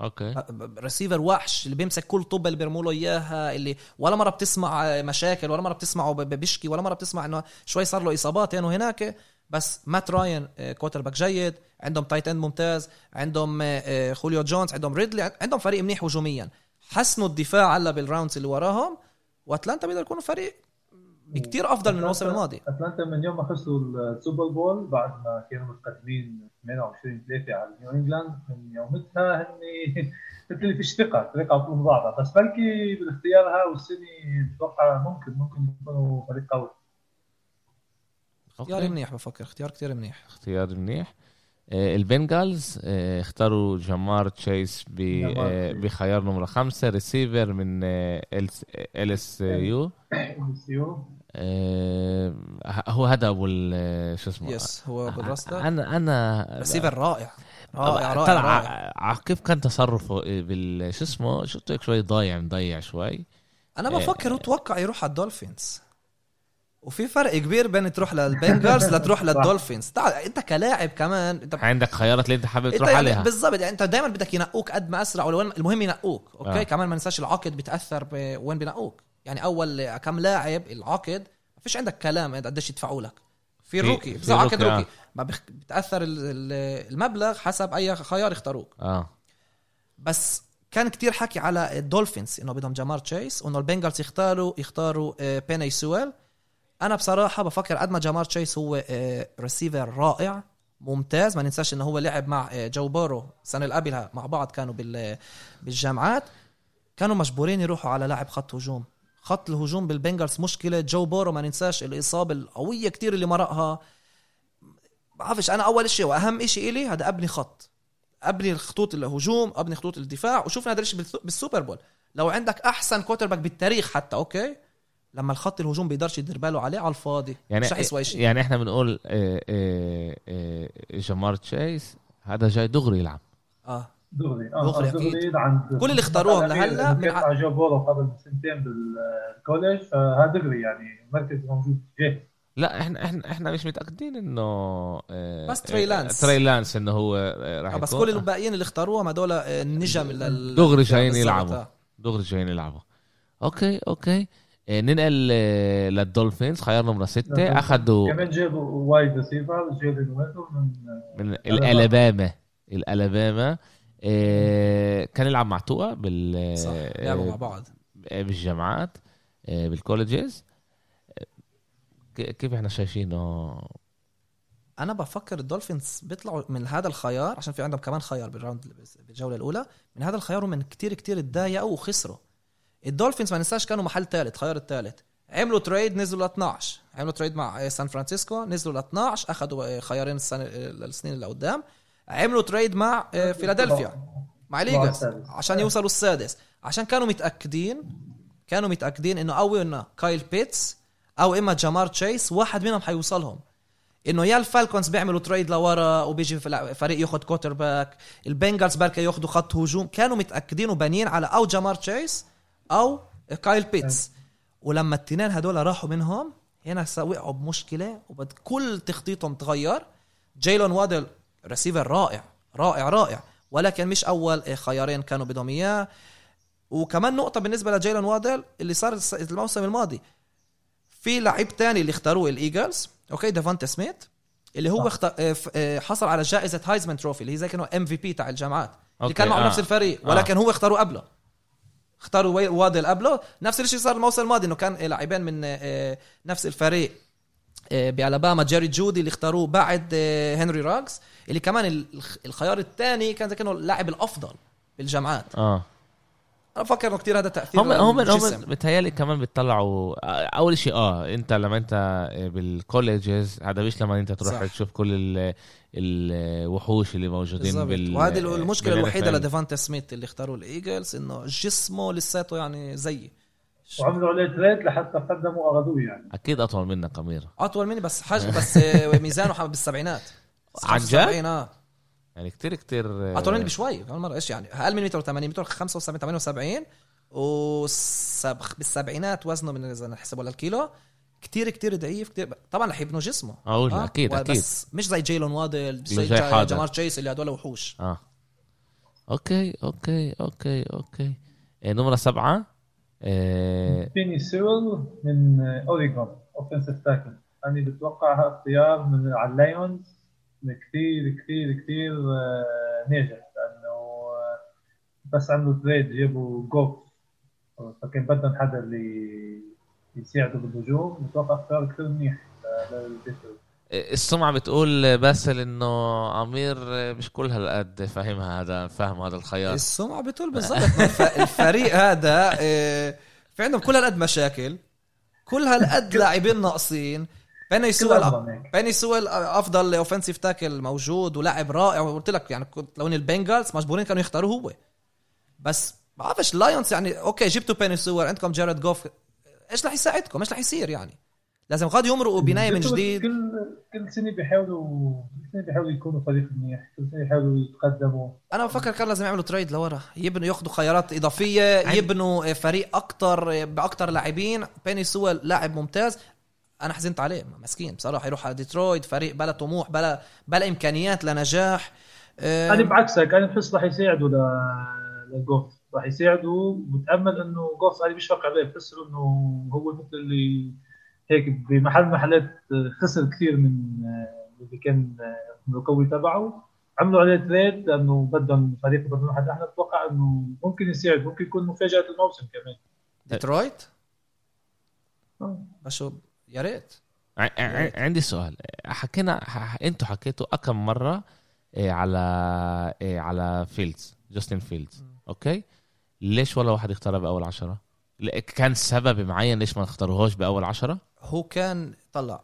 Speaker 1: okay.
Speaker 3: آه، ريسيفر وحش اللي بيمسك كل طب اللي بيرموا له إياها اللي ولا مرة بتسمع آه، مشاكل ولا مرة بتسمعه بيشكي ولا مرة بتسمع إنه شوي صار له إصابات هنا وهناك بس مات راين آه، quarterback جيد عندهم tight end ممتاز عندهم آه، آه، خوليو جونز عندهم ريدلي عندهم فريق منيح هجوميا حسنوا الدفاع هلأ بال rounds اللي وراهم وأتلانتا بيقدر يكونوا فريق بكتير أفضل من الموسم الماضي.
Speaker 2: أتلانتا من يوم ما خسروا ال Super Bowl بعد ما كانوا متقدمين 28 3 على نيو إنجلاند من يومتها هن مثل اللي فيش ثقة ثقه بطول بعضها بس بلكي بالاختيار ها والسنة بتوقع ممكن ممكن يكونوا فريق قوي.
Speaker 3: اختيار. منيح بفكر اختيار كتير منيح.
Speaker 1: اختيار منيح. آه، البنغالز آه، اختاروا جمار تشيس آه،
Speaker 2: تشيس.
Speaker 1: بخيار نمرة خمسة ريسيفر من L
Speaker 2: SU.
Speaker 1: آه، هو هذا أبو شو اسمه؟
Speaker 3: yes هو بالراستا
Speaker 1: أنا أنا
Speaker 3: ريسيفر رائع. رائع رائع,
Speaker 1: طلع كيف كان تصرفه بال شو اسمه؟ شفته شوي؟ ضايع مضيع شوي. أنا.
Speaker 3: بفكر أتوقع يروح على الدولفينز. وفي فرق كبير بين تروح للبنجلز لتروح للدولفينز. تعال أنت كلاعب كمان أنت
Speaker 1: عندك خيارات اللي أنت حابب تروح
Speaker 3: يعني
Speaker 1: عليها.
Speaker 3: بالضبط يعني أنت دائما بدك ينقوك قد ما أسرع ولو المهم ينقوك okay؟
Speaker 1: آه.
Speaker 3: آه. كمان ما ننساش العقد بتاثر بوين بينقوك. يعني أول كم لاعب العقد ما فيش عندك كلام انت قديش يدفعوا لك. في
Speaker 1: ال
Speaker 3: rookie
Speaker 1: في
Speaker 3: عقد rookie ما بخ... بتأثر ال- ال- المبلغ حسب أي خيار يختاروك.
Speaker 1: آه.
Speaker 3: بس كان كتير حكي على الدولفينز إنه بدهم جمار تشيس وإنه البنجلز يختاروا يختاروا آه، بيني سويل. أنا بصراحة بفكر قد ما جمار تشيس هو آه، ريسيفر رائع ممتاز. ما ننساش إنه هو لعب مع آه، جو بورو السنة اللي قبلها مع بعض كانوا بال بالجامعات. كانوا مجبورين يروحوا على لاعب خط هجوم. خط الهجوم بالبنجلز مشكلة. جو بورو ما ننساش الإصابة القوية كتير اللي مرقها. بعرفش أنا أول شيء وأهم شيء إلي هذا أبني خط. أبني خطوط الهجوم أبني خطوط الدفاع وشوفنا هذا الشيء بال Super Bowl. لو عندك أحسن quarterback بالتاريخ حتى okay؟ لما الخط الهجوم بيقدرش يدير باله عليه على الفاضي.
Speaker 1: يعني
Speaker 3: مش رح يسوى شيء
Speaker 1: يعني إحنا بنقول آه، آه، آه، جمار تشيس هذا جاي دغري يلعب.
Speaker 3: آه.
Speaker 2: دغري آه
Speaker 3: دغري أكيد.
Speaker 2: عند
Speaker 3: كل اللي اختاروهم لهلأ من
Speaker 2: جو بورو قبل سنتين بال college فهذا دغري يعني المركز موجود جاهز
Speaker 1: لا إحنا إحنا إحنا مش متأكدين إنه آه،
Speaker 3: بس تري
Speaker 1: آه،
Speaker 3: لانس.
Speaker 1: تري لانس إنه هو آه، راح
Speaker 3: آه، بس. كل الباقيين اللي اختاروهم هدول آه، النجم لل-
Speaker 1: دغري جايين يلعبوا.
Speaker 3: آه.
Speaker 1: دغري جايين يلعبوا okay okay آه، ننقل آه، للدولفينز خيار نمرة ستة. أخذوا
Speaker 2: كمان جابوا wide receiver جيلين ويتو من
Speaker 1: من الألاباما الألاباما آه، كان يلعب مع توا بال
Speaker 3: صح
Speaker 1: آه،
Speaker 3: لعبوا مع بعض.
Speaker 1: بالجامعات آه، بال colleges آه، ك- كيف إحنا شايفينه؟
Speaker 3: أنا بفكر الدولفينز بيطلعوا من هذا الخيار عشان في عندهم كمان خيار بال round بالجولة الأولى من هذا الخيار ومن كتير كتير تضايقوا وخسروا. الدولفينز ما ننساش كانوا محل ثالث خيار الثالث عملوا trade نزلوا ل 12 عملوا trade مع سان فرانسيسكو نزلوا ل 12 اخذوا خيارين السنة السنين اللي قدام. عملوا trade مع آه، فيلادلفيا مع
Speaker 2: الإيجلز.
Speaker 3: عشان يوصلوا السادس. عشان كانوا متأكدين كانوا متأكدين إنه أو إنه كايل بيتس أو إما جامار تشيس واحد منهم حيوصلهم. إنه يا الفالكونز بيعملوا trade لورا وبيجي فريق ياخذ quarterback البنجلز بركة ياخذوا خط هجوم. كانوا متأكدين وبانيين على أو جامار تشيس أو كايل بيتس ولما التنين هدول راحوا منهم هنا وقعوا بمشكلة وبد كل تخطيطهم تغير. جايلون وادل ريسيفر رائع رائع رائع ولكن مش أول خيارين كانوا بدهم إياه وكمان نقطة بالنسبة لجايلون وادل اللي صار الموسم الماضي في لعيب تاني اللي اختاروه الإيجلز okay ديفانتا سميث اللي هو. اخت... ف- آه، حصل على جائزة هايزمان trophy اللي هي زي كأنه MVP تاع الجامعات اللي كان معه
Speaker 1: آه.
Speaker 3: نفس الفريق
Speaker 1: آه.
Speaker 3: ولكن هو اختاروه قبله اختاروا وادل قبله نفس الشيء صار الموسم الماضي إنه كان لاعبين من نفس الفريق بألاباما جيري جودي اللي اختاروه بعد هنري راجز اللي كمان ال- الخ- الخيار الثاني كان زي كانه اللاعب الأفضل بالجامعات.
Speaker 1: آه.
Speaker 3: أنا بفكر إنه كثير هذا تأثير
Speaker 1: هم هم
Speaker 3: الجسم.
Speaker 1: هم بتهيألي كمان بيطلعوا أول شيء آه أنت لما أنت بال colleges هذا مش لما أنت تروح
Speaker 3: صح.
Speaker 1: تشوف كل ال- الوحوش اللي موجودين بال
Speaker 3: وهذه المشكلة
Speaker 1: الوحيدة.
Speaker 3: لديفانتا سميث اللي اختاروه الإيجلز إنه جسمه لساته يعني زيي
Speaker 2: وعملوا عليه تريد لحتى قدموا اخذوه يعني.
Speaker 1: أكيد أطول منك أمير.
Speaker 3: أطول مني بس حجم بس آه، ميزانه بالسبعينات.
Speaker 1: عن جد؟
Speaker 3: 75 آه.
Speaker 1: يعني كتير كتير
Speaker 3: أطول مني بشوي كمان مرة إيش يعني؟ أقل من متر 80 متر 75 78 وسب بالسبعينات وزنه من إذا نحسبه للكيلو كتير كتير ضعيف كتير طبعا رح يبنوا جسمه
Speaker 1: أقول أكيد أكيد.
Speaker 3: بس مش زي جيلون وادل زي
Speaker 1: زي.
Speaker 3: جمار تشيس اللي هدول وحوش.
Speaker 1: آه. okay okay okay okay. إيه نمرة سبعة. إيه.
Speaker 2: بيني سويل من اوريجون offensive tackle أنا بتوقع هذا اختيار من على اللايونز كثير كثير كثير آه، ناجح لأنه آه، بس عملوا trade جابوا جوف فكان بدهم حدا اللي يساعده بالهجوم. بتوقع اختيار كثير منيح
Speaker 1: السمعة بتقول باسل إنه أمير مش كل هالقد فاهمها هذا فاهم هذا الخيار
Speaker 3: السمعة بتقول بالضبط. الفريق هذا آه، في عندهم كل هالقد مشاكل. كل هالقد لاعبين ناقصين. بيني سويل. بيني سويل أفضل offensive tackle موجود ولاعب رائع. وقلت لك يعني كنت لو ان البنجلز مجبورين كانوا يختاروه هو. بس بعرفش اللايونز يعني okay جبتوا بيني سويل عندكم جارد جوف إيش رح يساعدكم؟ إيش رح يصير يعني؟ لازم غاد يمرقوا بناية من جديد.
Speaker 2: كل كل سنة بيحاولوا كل سنة بيحاولوا يكونوا فريق منيح. كل سنة يحاولوا يتقدموا.
Speaker 3: أنا بفكر كان لازم يعملوا trade لورا. يبنوا ياخذوا خيارات
Speaker 1: إضافية
Speaker 3: يبنوا فريق أكتر بأكتر لاعبين. بيني سويل لاعب ممتاز. أنا حزنت عليه مسكين بصراحة يروح على ديترويت فريق بلا طموح بلا بلا إمكانيات لنجاح آه،
Speaker 2: أنا بعكسك أنا بحس راح يساعدوا ل لجوف راح يساعدوا وبتامل إنه جوف أنا بيشفق عليه بحس إنه هو مثل اللي هيك بمحل من محلات خسر كثير من اللي كان من القوي تبعه. عملوا عليه تريد لأنه بدهم فريق بدهم واحد إحنا بتوقع إنه ممكن يساعد ممكن يكون مفاجأة الموسم كمان.
Speaker 3: ديترويت؟
Speaker 2: آه.
Speaker 3: يا ريت.
Speaker 1: عندي سؤال. حكينا أنتوا حكيتوا أكم مرة إيه على إيه على فيلدز جاستن فيلدز. okay؟ ليش ولا واحد اختارها بأول عشرة؟ كان سبب معين ليش ما اختاروهوش بأول عشرة؟
Speaker 3: هو كان طلع.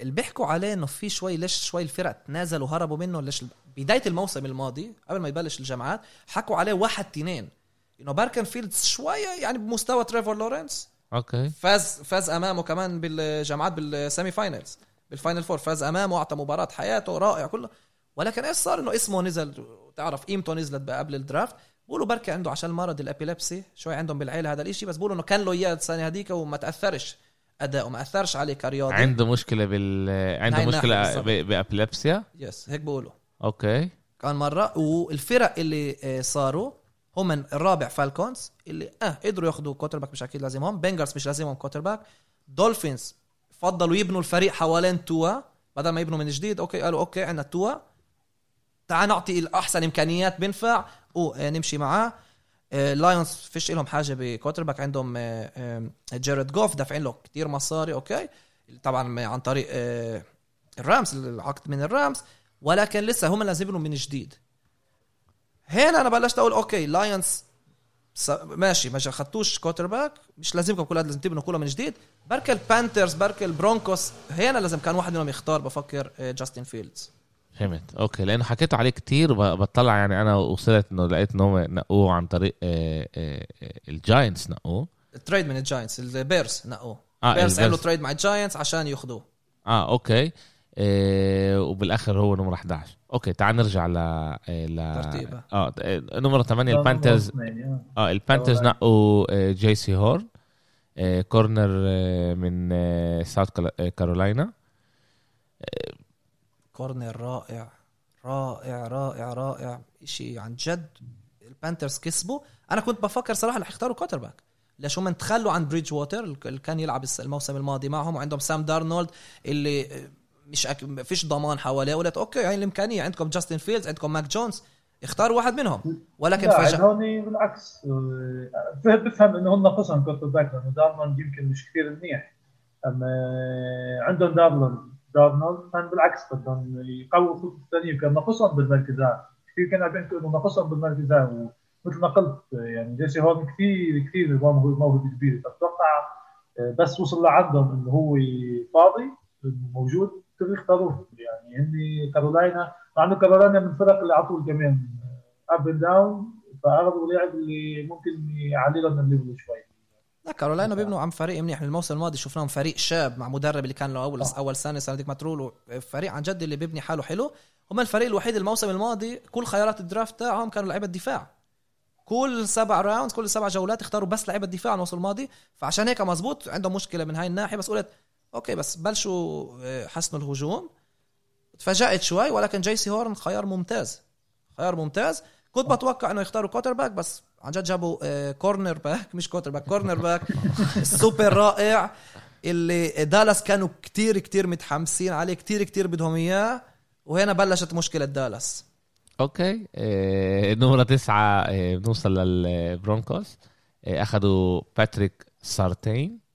Speaker 3: اللي بيحكوا عليه إنه في شوي ليش شوي الفرق تنازلوا وهربوا منه ليش بداية الموسم الماضي قبل ما يبلش الجامعات حكوا عليه واحد تنين. إنه جاستن فيلدز شوية يعني بمستوى تريفور لورنس.
Speaker 1: okay.
Speaker 3: فاز فاز أمامه كمان بالجامعات بال semi-finals بال Final Four. فاز أمامه واعطى مباراة حياته رائع كله. ولكن إيش صار؟ إنه اسمه نزل تعرف قيمته نزلت قبل ال draft. بقولوا بركي عنده عشان مرض ال epilepsy شوي عندهم بالعيلة هذا الإشي بس بقولوا إنه كان له إياه السنة هذيك وما تأثرش أداؤه ما أثرش عليه كرياضي.
Speaker 1: عنده مشكلة بال عنده مشكلة
Speaker 3: الناحية
Speaker 1: ب... ب
Speaker 3: epilepsy yes هيك بقولوا.
Speaker 1: okay.
Speaker 3: كان مرة والفرق اللي آه، صاروا هم الرابع فالكونز اللي آه قدروا ياخذوا quarterback مش أكيد لازمهم. بنجلز مش لازمهم quarterback دولفينز فضلوا يبنوا الفريق حوالين توا بدل ما يبنوا من جديد okay قالوا okay عندنا توا تعال نعطي الأحسن إمكانيات بينفع ونمشي معاه. آه، لايونز فيش لهم حاجة ب quarterback عندهم آه، آه، جيرد جوف دافعين له كتير مصاري okay. طبعا عن طريق آه، الرامز العقد من الرامز. ولكن لسه هم لازم يبنوا من جديد. هنا أنا بلشت أقول okay لايونز س- ماشي ما اخذتوش quarterback مش لازمكم كل هذا لازم تبنوا كله من جديد. بركة البانترز بركة البرونكوس هنا لازم كان واحد منهم يختار بفكر آه، جاستن فيلدز
Speaker 1: فهمت. okay لأنه حكيتوا عليه كتير بطلع يعني أنا وصلت إنه لقيت انه نقوه عن طريق آه، آه، آه، الجاينتس نقوه.
Speaker 3: ال trade من الجاينتس البيرس نقوه.
Speaker 1: آه
Speaker 3: بيرس عملوا
Speaker 1: البيرز.
Speaker 3: trade مع الجاينتس عشان ياخذوه
Speaker 1: آه okay. آه وبالآخر هو نمرة 11 okay تعال نرجع ل آه، ل
Speaker 3: ترتيبه.
Speaker 1: آه آه، نمرة 8 البانترز آه. البانترز. نقوا آه، جي سي هورن آه، corner آه، من آه، ساوث آه، كارولاينا
Speaker 3: corner رائع رائع رائع رائع. شيء عن جد البانترز كسبوا. أنا كنت بفكر صراحة رح يختاروا quarterback ليش هم تخلوا عن بريدج ووتر اللي كان يلعب الموسم الماضي معهم وعندهم سام دارنولد اللي مش أك... فيش ضمان حواليه. قلت okay هاي الإمكانية. عندكم جاستن فيلدز عندكم ماك جونز. اختاروا واحد منهم. ولكن
Speaker 2: لا
Speaker 3: فجاه
Speaker 2: هون بالعكس. آه، بفهم- إنه هم ناقصهم quarterback لأنه دارنولد يمكن مش كثير منيح. أما عندهم دارنولد دارنولد كان بالعكس بدهم يقووا الخطوط الثانية كان ناقصهم بالمركز هذا. كثير كان عم يحكوا إنه ناقصهم بالمركز هذا ومثل ما قلت يعني جيسي هورن كثير كثير موهبه كبيره فاتوقع آه، بس وصل لعندهم إنه هو فاضي موجود. بده يختاروه. يعني هن كارولاينا مع إنه كارولاينا من الفرق اللي على طول كمان up and down فاغلبوا لاعب اللي ممكن يعلي لهم ال level شوي.
Speaker 3: لا كارولاينا بيبنوا عم فريق منيح. الموسم الماضي شفناهم فريق شاب مع مدرب اللي كان له اول
Speaker 2: آه.
Speaker 3: أول سنة سنة ديك مات رول فريق عن جد اللي بيبني حاله حلو. هم الفريق الوحيد الموسم الماضي كل خيارات ال draft تاعهم كانوا لعيبة دفاع كل سبع rounds كل سبع جولات اختاروا بس لعيبة دفاع الموسم الماضي. فعشان هيك مزبوط عندهم مشكلة من هاي الناحية. بس قلت okay بس بلشوا آه، حسنوا الهجوم. تفاجأت شوي ولكن جي سي هورن خيار ممتاز. خيار ممتاز. كنت بتوقع إنه يختاروا quarterback بس عن جد جابوا آه، cornerback مش quarterback cornerback ال super رائع اللي دالاس كانوا كتير كتير متحمسين عليه كتير كتير بدهم إياه. وهنا بلشت مشكلة دالاس.
Speaker 1: okay آه، نمرة تسعة آه، بنوصل للبرونكوس آه، أخذوا باتريك سارتين آه،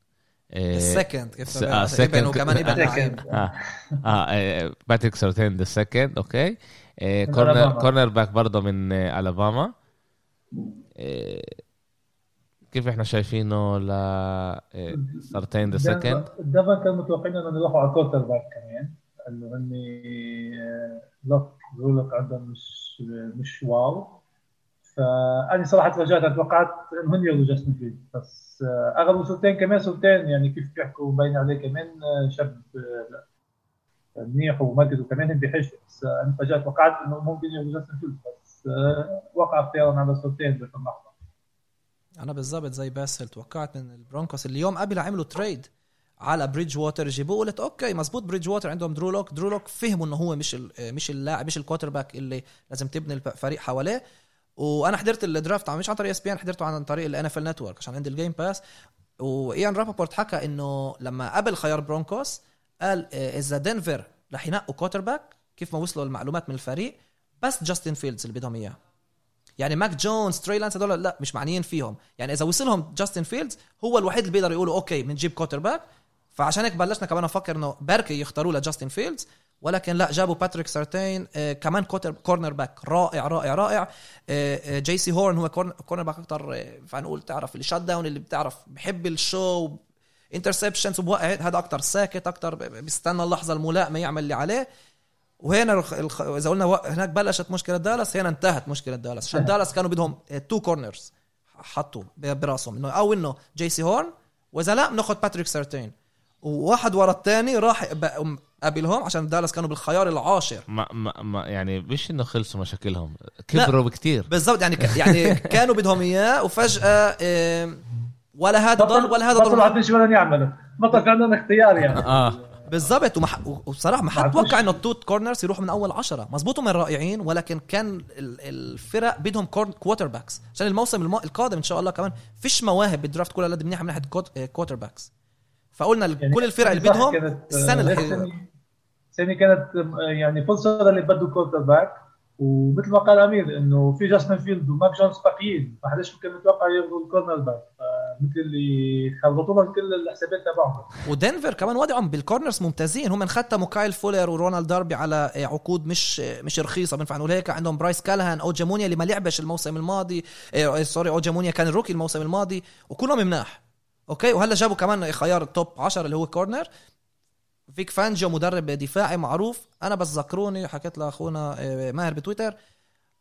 Speaker 3: ال second
Speaker 1: كيف آه،
Speaker 3: ابن
Speaker 1: second.
Speaker 3: وكمان ابن
Speaker 1: آه آه باتريك سارتين
Speaker 2: the
Speaker 1: second
Speaker 2: okay
Speaker 1: corner. cornerback برضه من الاباما كيف إحنا شايفينه ل سارتين the second
Speaker 2: دنفر كانوا متوقعين إنهم يروحوا على quarterback كمان انه هن درو لوك عندهم مش مش واو. فانا صراحة تفاجات أنا توقعت هن ياخذوا جاستن فيلدز بس آه، أغلب سارتين كمان سارتين يعني كيف بيحكوا مبين عليه كمان آه، شاب آه، منيح ومركزه كمان بحاجه بس أنا تفاجات توقعت إنه ممكن ياخذوا جاستن فيلدز بس وقع اختيارهم على سارتين بآخر لحظه
Speaker 3: أنا بالضبط زي باسل توقعت من البرونكوس. اليوم قبل عملوا trade على بريدج ووتر جيبوه قلت okay مزبوط بريدج ووتر عندهم درو لوك درو لوك فهموا إنه هو مش مش اللاعب مش ال quarterback اللي لازم تبني الفريق حواليه. وأنا حضرت ال draft مش عن طريق ESPN حضرته عن طريق ال NFL Network عشان عندي ال Game Pass وإيان رابابورت حكى إنه لما قبل خيار برونكوس قال آه، إذا دنفر رح ينقوا quarterback كيف ما وصلوا المعلومات من الفريق بس جاستن فيلدز اللي بدهم إياه. يعني ماك جونز تري لانس هدول لا مش معنيين فيهم. يعني إذا وصلهم جاستن فيلدز هو الوحيد اللي بيقدر يقولوا okay بنجيب quarterback فعشان هيك بلشنا كمان نفكر إنه بركي يختاروا لجاستن فيلدز ولكن لا جابوا باتريك سارتين آه كمان quarter cornerback رائع رائع رائع. آه آه جي سي هورن هو corn- cornerback أكثر آه فنقول تعرف اللي shutdown اللي بتعرف بحب ال show interceptions وبوقع هذا أكثر ساكت أكثر بيستنى اللحظه الملائمه يعمل اللي عليه. وهنا الخ... إذا قلنا. هناك بلشت مشكلة دالاس هنا انتهت مشكلة دالاس. عشان دالاس كانوا بدهم two corners حطوا براسهم إنه أو إنه جي سي هورن وإذا لا بناخذ باتريك سارتين وواحد ورا الثاني راح قابلهم عشان دالاس كانوا بالخيار العاشر.
Speaker 1: ما ما ما يعني مش إنه خلصوا مشاكلهم كبروا بكتير.
Speaker 3: بالضبط يعني ك... يعني كانوا بدهم إياه وفجأة آم، ولا هذا ضل ولا هذا
Speaker 2: بطلوا
Speaker 3: ضل
Speaker 2: عارفين شو بدهم يعملوا ما طلع في عندنا اختيار يعني.
Speaker 1: آه.
Speaker 3: بالضبط ومح... وبصراحه ما حد. توقع إنه ال two corners يروحوا من أول عشرة. مزبوط هم رائعين ولكن كان ال- الفرق بدهم quarterbacks عشان الموسم الم... القادم إن شاء الله كمان فيش مواهب بال draft كلها قد منيحه من ناحية quarterbacks فقلنا
Speaker 2: يعني
Speaker 3: كل الفرق اللي بدهم السنة
Speaker 2: آه،
Speaker 3: اللي
Speaker 2: السنة كانت يعني فرصه اللي بده quarterback ومثل ما قال أمير إنه في جاستن فيلدز وماك جونز باقيين ما حداش كان متوقع ياخذوا ال cornerback. مثل اللي خربطوا لهم كل الحسابات تبعهم.
Speaker 3: ودنفر كمان وضعهم بال corners ممتازين. هم ختموا كايل فولر ورونالد داربي على عقود مش مش رخيصة. بنفع نقول هيك عندهم برايس كالهان اوجامونيا اللي ما لعبش الموسم الماضي إيه sorry اوجامونيا كان ال rookie الموسم الماضي وكلهم مناح. okay؟ وهلا جابوا كمان خيار ال top 10 اللي هو corner. فيك فانجو مدرب دفاعي معروف. أنا بس ذكروني حكيت لأخونا إيه، ماهر بتويتر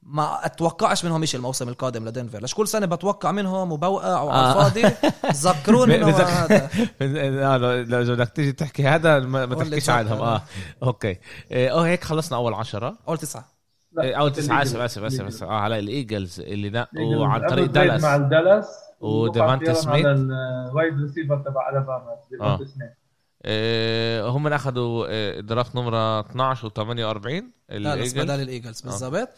Speaker 3: ما أتوقعش منهم شيء الموسم القادم لدنفر. ليش كل سنة بتوقع منهم وبوقع وعلى
Speaker 1: آه.
Speaker 3: الفاضي ذكروني
Speaker 1: إنه
Speaker 3: هذا.
Speaker 1: آه، لو بدك تيجي تحكي هذا ما تحكيش. عنهم. آه. okay. آه آه، هيك خلصنا أول عشرة.
Speaker 2: أول
Speaker 1: تسعة. أول تسعة.
Speaker 2: آسف.
Speaker 1: آسف آسف آسف. آه على الإيجلز اللي نقوا عن طريق دالاس.
Speaker 2: مع الدالاس
Speaker 1: وديفانتي
Speaker 2: ووقع
Speaker 1: سميث.
Speaker 2: على ال wide receiver تبع ألاباما ديفانتي سميث.
Speaker 1: آه، هم اللي اخذوا آه، draft نمرة 12 و48
Speaker 3: لا بس بدل الايجلز بالضبط.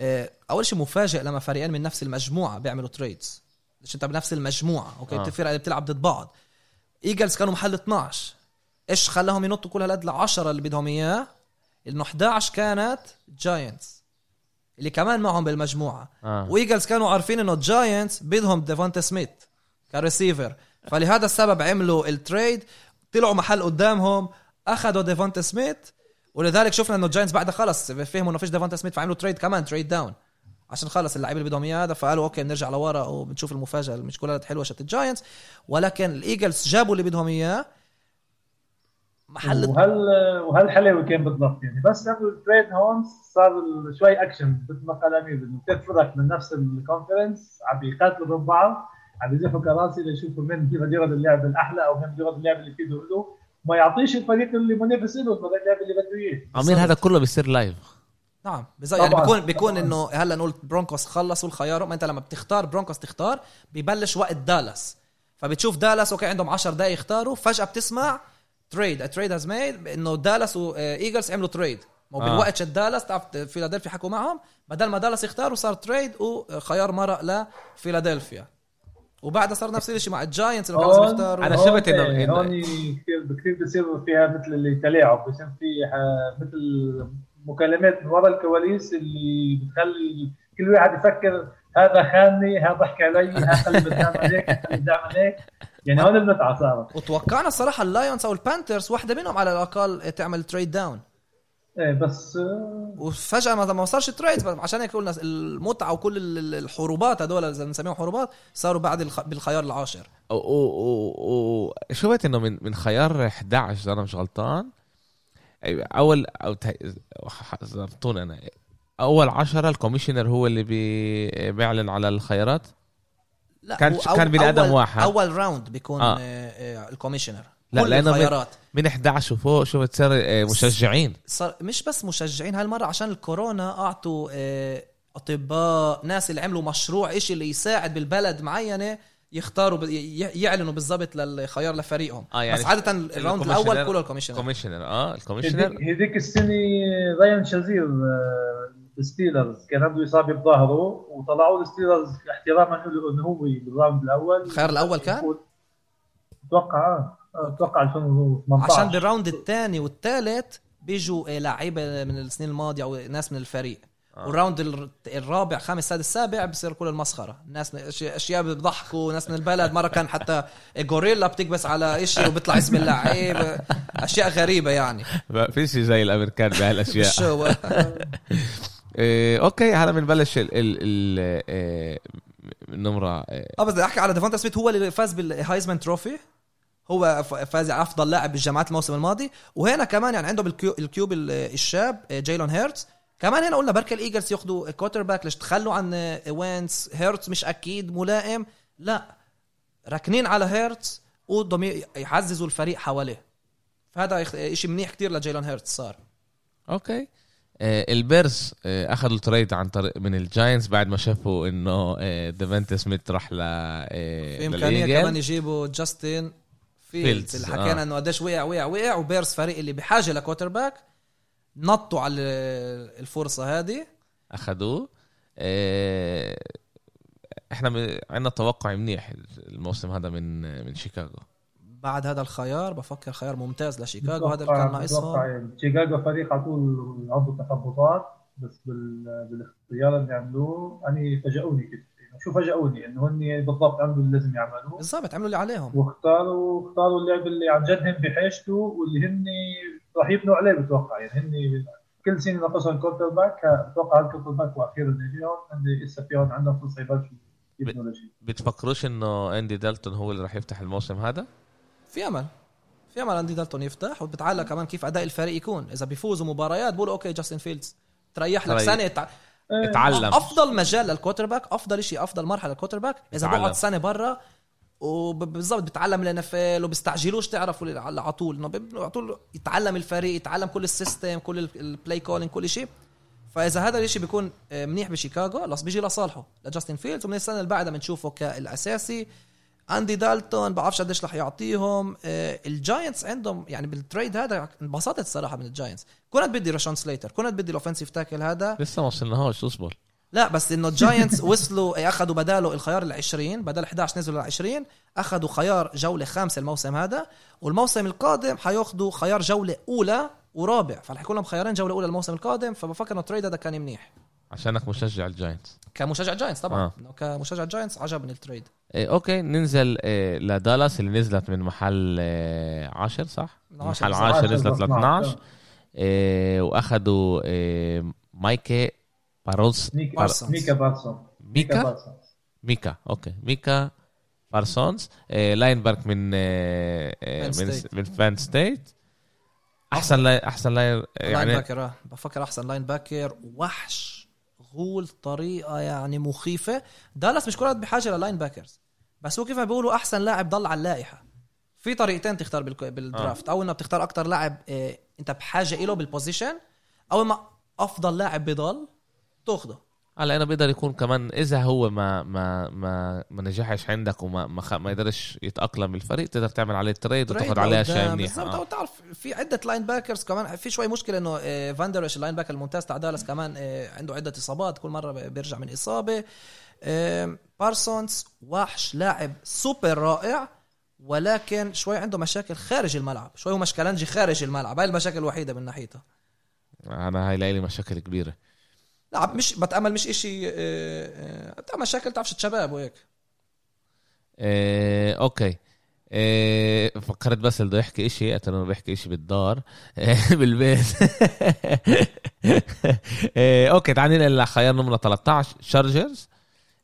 Speaker 3: آه، أول شيء مفاجئ لما فريقين من نفس المجموعة بيعملوا trades ليش أنت بنفس المجموعة okay؟
Speaker 1: آه.
Speaker 3: آه. اللي بتلعب ضد بعض. إيجلز كانوا محل 12 إيش خلاهم ينطوا كل هالقد ل 10 اللي بدهم إياه؟ إنه 11 كانت جاينتس اللي كمان معهم بالمجموعة.
Speaker 1: آه.
Speaker 3: وإيجلز كانوا عارفين إنه جاينتس بدهم ديفونتا سميث كريسيفر فلهذا السبب عملوا ال trade طلعوا محل قدامهم اخذوا ديفونتا سميث ولذلك شفنا إنه الجاينتس بعدها خلص فهموا إنه فيش ديفونتا سميث فعملوا trade كمان trade down عشان خلص اللعيبة اللي بدهم اياه فقالوا okay بنرجع لورا وبنشوف المفاجأة مش كلها حلوة شت الجاينتس ولكن الإيجلز جابوا اللي بدهم إياه. محل
Speaker 2: وهل وهالحلاوه كان بالضبط يعني؟ بس عملوا ال trade هون صار شوي اكشن مثل ما قال أمير إنه فرق من نفس ال conference عم يقاتلوا ضد بعض. عم يزحوا كراسي ليشوفوا مين بده ياخذ اللعب الأحلى أو مين ياخذ اللعب اللي يفيده له ما يعطيش الفريق اللي منافس له اللعب اللي بده اياه
Speaker 1: عمير هذا كله بيصير live
Speaker 3: نعم بز... يعني. بيكون بيكون. إنه هلأ نقول برونكوس خلصوا الخيار ما أنت لما بتختار برونكوس تختار ببلش وقت دالاس فبتشوف دالاس okay عندهم 10 دقائق يختاروا فجأة بتسمع trade trade has made إنه دالاس وايجلز عملوا trade
Speaker 1: آه.
Speaker 3: وبالوقت شت دالاس تعرف فيلادلفيا حكوا معهم بدل ما دالاس يختاروا صار trade وخيار مرق لفيلادلفيا وبعدها صار نفس الشيء مع الجاينتس اللي كانوا لازم يختاروا
Speaker 1: أنا
Speaker 2: هون-
Speaker 1: شفت إنه-
Speaker 2: هون كثير كثير بصير فيها مثل اللي تلاعب بصير في مثل مكالمات من وراء الكواليس اللي بتخلي كل واحد يفكر هذا خانني هذا ضحك علي هذا اللي هذا اللي بدي أعمل هيك. يعني هون المتعة صارت.
Speaker 3: وتوقعنا الصراحه اللايونز أو البانترز واحدة منهم على الأقل تعمل trade down
Speaker 2: إيه بس آه،
Speaker 3: وفجأة ما ما صارش trade عشان هيك قلنا المتعة وكل ال- ال- الحروبات هدول اذا بنسميهم حروبات صاروا بعد الخ... بالخيار العاشر
Speaker 1: وشفت إنه من من خيار 11 إذا أنا مش غلطان أول أو زرتوني أنا أول عشرة ال commissioner هو اللي بي بيعلن على الخيارات
Speaker 3: لا
Speaker 1: كان- كان بني
Speaker 3: أول
Speaker 1: واحد.
Speaker 3: أول round بيكون
Speaker 1: آه.
Speaker 3: آه. آه ال commissioner
Speaker 1: لا،
Speaker 3: كل
Speaker 1: لأنه من-
Speaker 3: الخيارات.
Speaker 1: من 11 وفوق شفت صار آه، مشجعين.
Speaker 3: صار مش بس مشجعين هالمرة عشان الكورونا أعطوا آه أطباء ناس اللي عملوا مشروع إشي اللي يساعد بالبلد معينة يختاروا يعلنوا بالظبط للخيار لفريقهم.
Speaker 1: آه، يعني
Speaker 3: بس عادة ال round الأول كله ال commissioner.
Speaker 1: كوميشنر آه الكوميشنر.
Speaker 2: هذيك السنة ريان شازير آه، الستيلرز. كان عنده إصابة بظهره وطلعوا الستيلرز احتراما له إنه هو بال round الأول.
Speaker 3: الخيار الأول كان؟
Speaker 2: أتوقع آه آه، أتوقع 2018
Speaker 3: عشان بال round الثاني والثالث بيجوا آه، لعيبة من السنين الماضية أو ناس من الفريق.
Speaker 1: آه.
Speaker 3: وال round الر- الرابع خامس سادس سابع بصير كل المسخرة. ناس من أشي- أشياء بيضحكوا ناس من البلد. مرة كان حتى غوريلا بتكبس على إشي وبيطلع اسم اللعيب. أشياء غريبة يعني.
Speaker 1: ما فيش زي الأمريكان بهالأشياء.
Speaker 3: شو؟
Speaker 1: إيه okay هلا بنبلش ال ال ال آه، النمرة آه،
Speaker 3: آه بس بدي أحكي على ديفونتا سميث هو اللي فاز بال Heisman trophy. هو فاز أفضل لاعب بالجامعات الموسم الماضي. وهنا كمان يعني عندهم ال Q ال QB ال- الشاب جايلون هيرتز. كمان هنا قلنا بركي الايجلز ياخذوا quarterback ليش تخلوا عن وينس؟ هيرتز مش أكيد ملائم. لا راكنين على هيرتز وبدهم ي- يعززوا الفريق حواليه. فهذا يخ- إشي منيح كتير لجايلون هيرتز صار.
Speaker 1: okay. آه، البيرز آه، أخذوا ال trade عن طريق من الجاينتس بعد ما شافوا إنه آه، ديفونتا سميث راح ل آه،
Speaker 3: في
Speaker 1: إمكانية.
Speaker 3: كمان يجيبوا جاستن فيلدز اللي حكينا
Speaker 1: آه.
Speaker 3: إنه قديش وقع وقع وقع وبيرس فريق اللي بحاجة ل quarterback نطوا على الفرصة هذه.
Speaker 1: أخذوه. آه، إحنا عندنا توقع منيح الموسم هذا من من شيكاغو.
Speaker 3: بعد هذا الخيار بفكر خيار ممتاز لشيكاغو. هذا اللي كان ناقصهم.
Speaker 2: بتوقع شيكاغو فريق على طول عنده تخبطات بس بال- بالإختيار اللي عملوه أنا فاجئوني كده يعني شو فاجئوني إنه هن بالضبط عملوا اللي لازم يعملوه.
Speaker 3: بالضبط عملوا اللي عليهم.
Speaker 2: واختاروا اختاروا اللعب اللي عن جد هم بحاجته واللي هن راح يبنوا عليه بتوقع. يعني هن كل سنة ناقصهم quarterback بتوقع هال quarterback وأخيرا يجيهم هن لسه فيهم عندهم فرصة يبلشوا يبنوا لشيء.
Speaker 1: بتفكروش إنه اندي دالتون هو اللي راح يفتح الموسم هذا؟
Speaker 3: في أمل. في أمل اندي دالتون يفتح وبتعلق كمان كيف أداء الفريق يكون. إذا بيفوزوا مباريات بقولوا okay جاستن فيلدز تريح لك. سنة تع...
Speaker 1: اتعلم.
Speaker 3: أفضل مجال لل quarterback أفضل شيء أفضل مرحلة لل quarterback اذا. بقعد سنة برا وبالضبط بيتعلم ال NFL وبيستعجلوش تعرفوا على طول. إنه على طول يتعلم الفريق يتعلم كل ال system كل ال play calling كل شيء فإذا هذا الشيء بيكون آه، منيح بشيكاغو خلاص بيجي لصالحه لجاستن فيلدز. ومن السنة اللي بعدها بنشوفه كالأساسي. أندي دالتون بعرفش قديش رح يعطيهم. آه، الجاينتس عندهم يعني بال trade هذا انبسطت الصراحه من الجاينتس. كنت بدي راشون سليتر كنت بدي ال offensive tackle هذا.
Speaker 1: لسه ما وصلناهوش أصبر.
Speaker 3: لا بس إنه الجاينتس وصلوا إيه، أخذوا بداله الخيار ال 20 بدل 11 نزلوا ل 20 أخذوا خيار جولة خامسة الموسم هذا. والموسم القادم حياخذوا خيار جولة أولى ورابع فرح يكون لهم خيارين جولة أولى الموسم القادم فبفكر إنه ال trade هذا كان منيح.
Speaker 1: عشانك مشجع الجاينتس
Speaker 3: كمشجع جاينتس طبعا
Speaker 1: آه.
Speaker 3: آه. كمشجع جاينتس عجبني ال trade
Speaker 1: إيه okay ننزل إيه لدالاس اللي نزلت من محل إيه 10 صح؟
Speaker 3: من عشر
Speaker 1: محل
Speaker 3: صح.
Speaker 1: 10
Speaker 2: عشر
Speaker 1: نزلت ل
Speaker 2: 12.
Speaker 1: 12 إيه وأخذوا إيه مايكا بارسونز
Speaker 2: ميكا
Speaker 3: بارسونز.
Speaker 2: ميكا بارسون
Speaker 1: ميكا ميكا okay ميكا بارسونز إيه linebacker من إيه إيه من
Speaker 3: State.
Speaker 1: من Penn State أحسن line أحسن line
Speaker 3: line
Speaker 1: يعني
Speaker 3: backer آه. بفكر أحسن linebacker وحش غول طريقة يعني مخيفة. دالاس مش كلها بحاجة لل linebackers بس هو كيف ما بيقولوا أحسن لاعب ضل على اللائحة. في طريقتين تختار بال draft أو انه بتختار أكتر لاعب آه، أنت بحاجة له بال position أو ما أفضل لاعب بضل تأخده.
Speaker 1: هلا أنا بيقدر يكون كمان إذا هو ما ما ما ما نجحش عندك وما ما, خ... ما يقدرش يتأقلم بالفريق تقدر تعمل عليه trade وتاخذ عليه. اشياء منيحه
Speaker 3: بالضبط
Speaker 1: آه.
Speaker 3: تعرف في عدة linebackers كمان في شوي مشكلة إنه آه، فاندرش ال linebacker الممتاز تاع دالاس كمان آه، عنده عدة إصابات كل مرة بيرجع من إصابة آه، بارسونز وحش لاعب سوبر رائع ولكن شوي عنده مشاكل خارج الملعب شوي هو مشكلنجي خارج الملعب هاي المشاكل الوحيدة من ناحيته
Speaker 1: أنا هاي لي مشاكل كبيرة
Speaker 3: لا مش بتأمل مش إشي آه، آه، بتاع مشاكل تعرفش شباب وهيك.
Speaker 1: إيه okay. إيه فكرت بس اللي بده يحكي اشي اترى بيحكي إشي بالدار إيه بالبيت. إيه okay تعال ننقل لخيار نمرة 13 Chargers.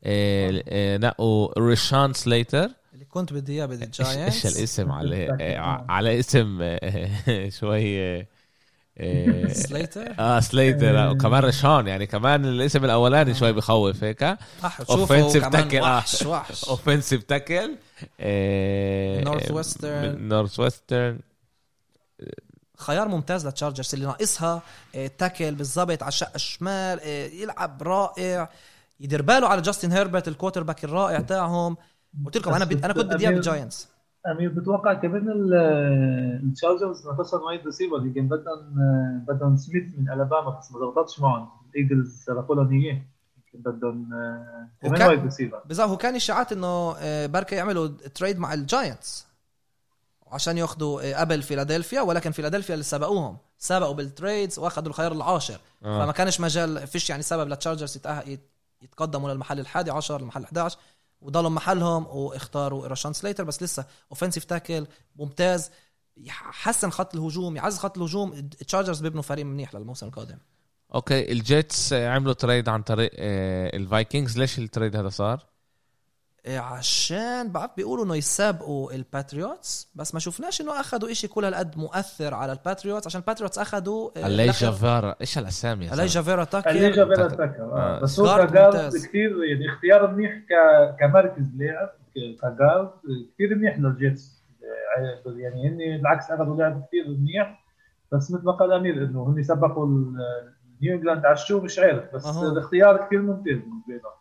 Speaker 1: إيه نقوا ريشان سليتر.
Speaker 3: اللي كنت بدي إياه بدي إيش
Speaker 1: الاسم على على اسم شوي إيه، إيه،
Speaker 3: سليتر
Speaker 1: آه سليتر وكمان ريشان يعني كمان الاسم الاولاني شوي بخوف هيك؟
Speaker 3: صح
Speaker 1: tackle، آه.
Speaker 3: وحش وحش.
Speaker 1: offensive tackle
Speaker 3: North Western.
Speaker 1: Northwestern
Speaker 3: خيار ممتاز لل Chargers اللي ناقصها tackle بالضبط على الشق الشمال يلعب رائع. يدير باله على جاستن هيربرت ال quarterback الرائع تاعهم. قلت لكم
Speaker 2: أنا
Speaker 3: بد... أنا كنت بدي إياه
Speaker 2: بال
Speaker 3: Giants
Speaker 2: امير بتوقع كمان ال- ال Chargers ناقصهم wide receiver يمكن بدهم بدهم سميث من الاباما بس ما ضبطتش معهم ال Eagles سرقوا لهم اياه بدهم كمان
Speaker 3: وكان-
Speaker 2: wide receiver
Speaker 3: بالضبط هو كان اشاعات انه بركة يعملوا trade مع ال Giants عشان ياخذوا قبل فيلادلفيا ولكن فيلادلفيا اللي سبقوهم سبقوا بال trades واخذوا الخيار العاشر
Speaker 1: آه.
Speaker 3: فما كانش مجال فيش يعني سبب لل Chargers يتقدموا للمحل الحادي عشر المحل 11 وضلوا محلهم واختاروا راشان سليتر بس لسه offensive tackle ممتاز. يحسن خط الهجوم يعزز خط الهجوم. ال Chargers بيبنوا فريق منيح للموسم القادم.
Speaker 1: okay ال Jets عملوا trade عن طريق آه، ال Vikings. ليش ال trade هذا صار؟
Speaker 3: إيه، عشان بعرف بيقولوا إنه يسابقوا ال Patriots بس ما شفناش إنه اخذوا إشي كل هالقد مؤثر على ال Patriots عشان ال Patriots اخذوا آه،
Speaker 1: ألي
Speaker 3: لقب-
Speaker 1: جافارا إيش الاسامي يا
Speaker 3: ألي
Speaker 1: زلمة؟
Speaker 3: جافيرا تاكر
Speaker 2: فيرا
Speaker 1: تاكر.
Speaker 2: تاكر
Speaker 1: آه.
Speaker 2: آه. بس هو. كثير يعني اختيار منيح ك... كمركز لعب ك- ك guard كثير منيح لل Jets آه، يعني هن بالعكس أخذوا لعب كثير منيح بس مثل ما قال أمير إنه هن سبقوا نيو انجلاند على الشو مش عارف بس
Speaker 3: أهو.
Speaker 2: الاختيار كثير ممتاز بالنسبة لهم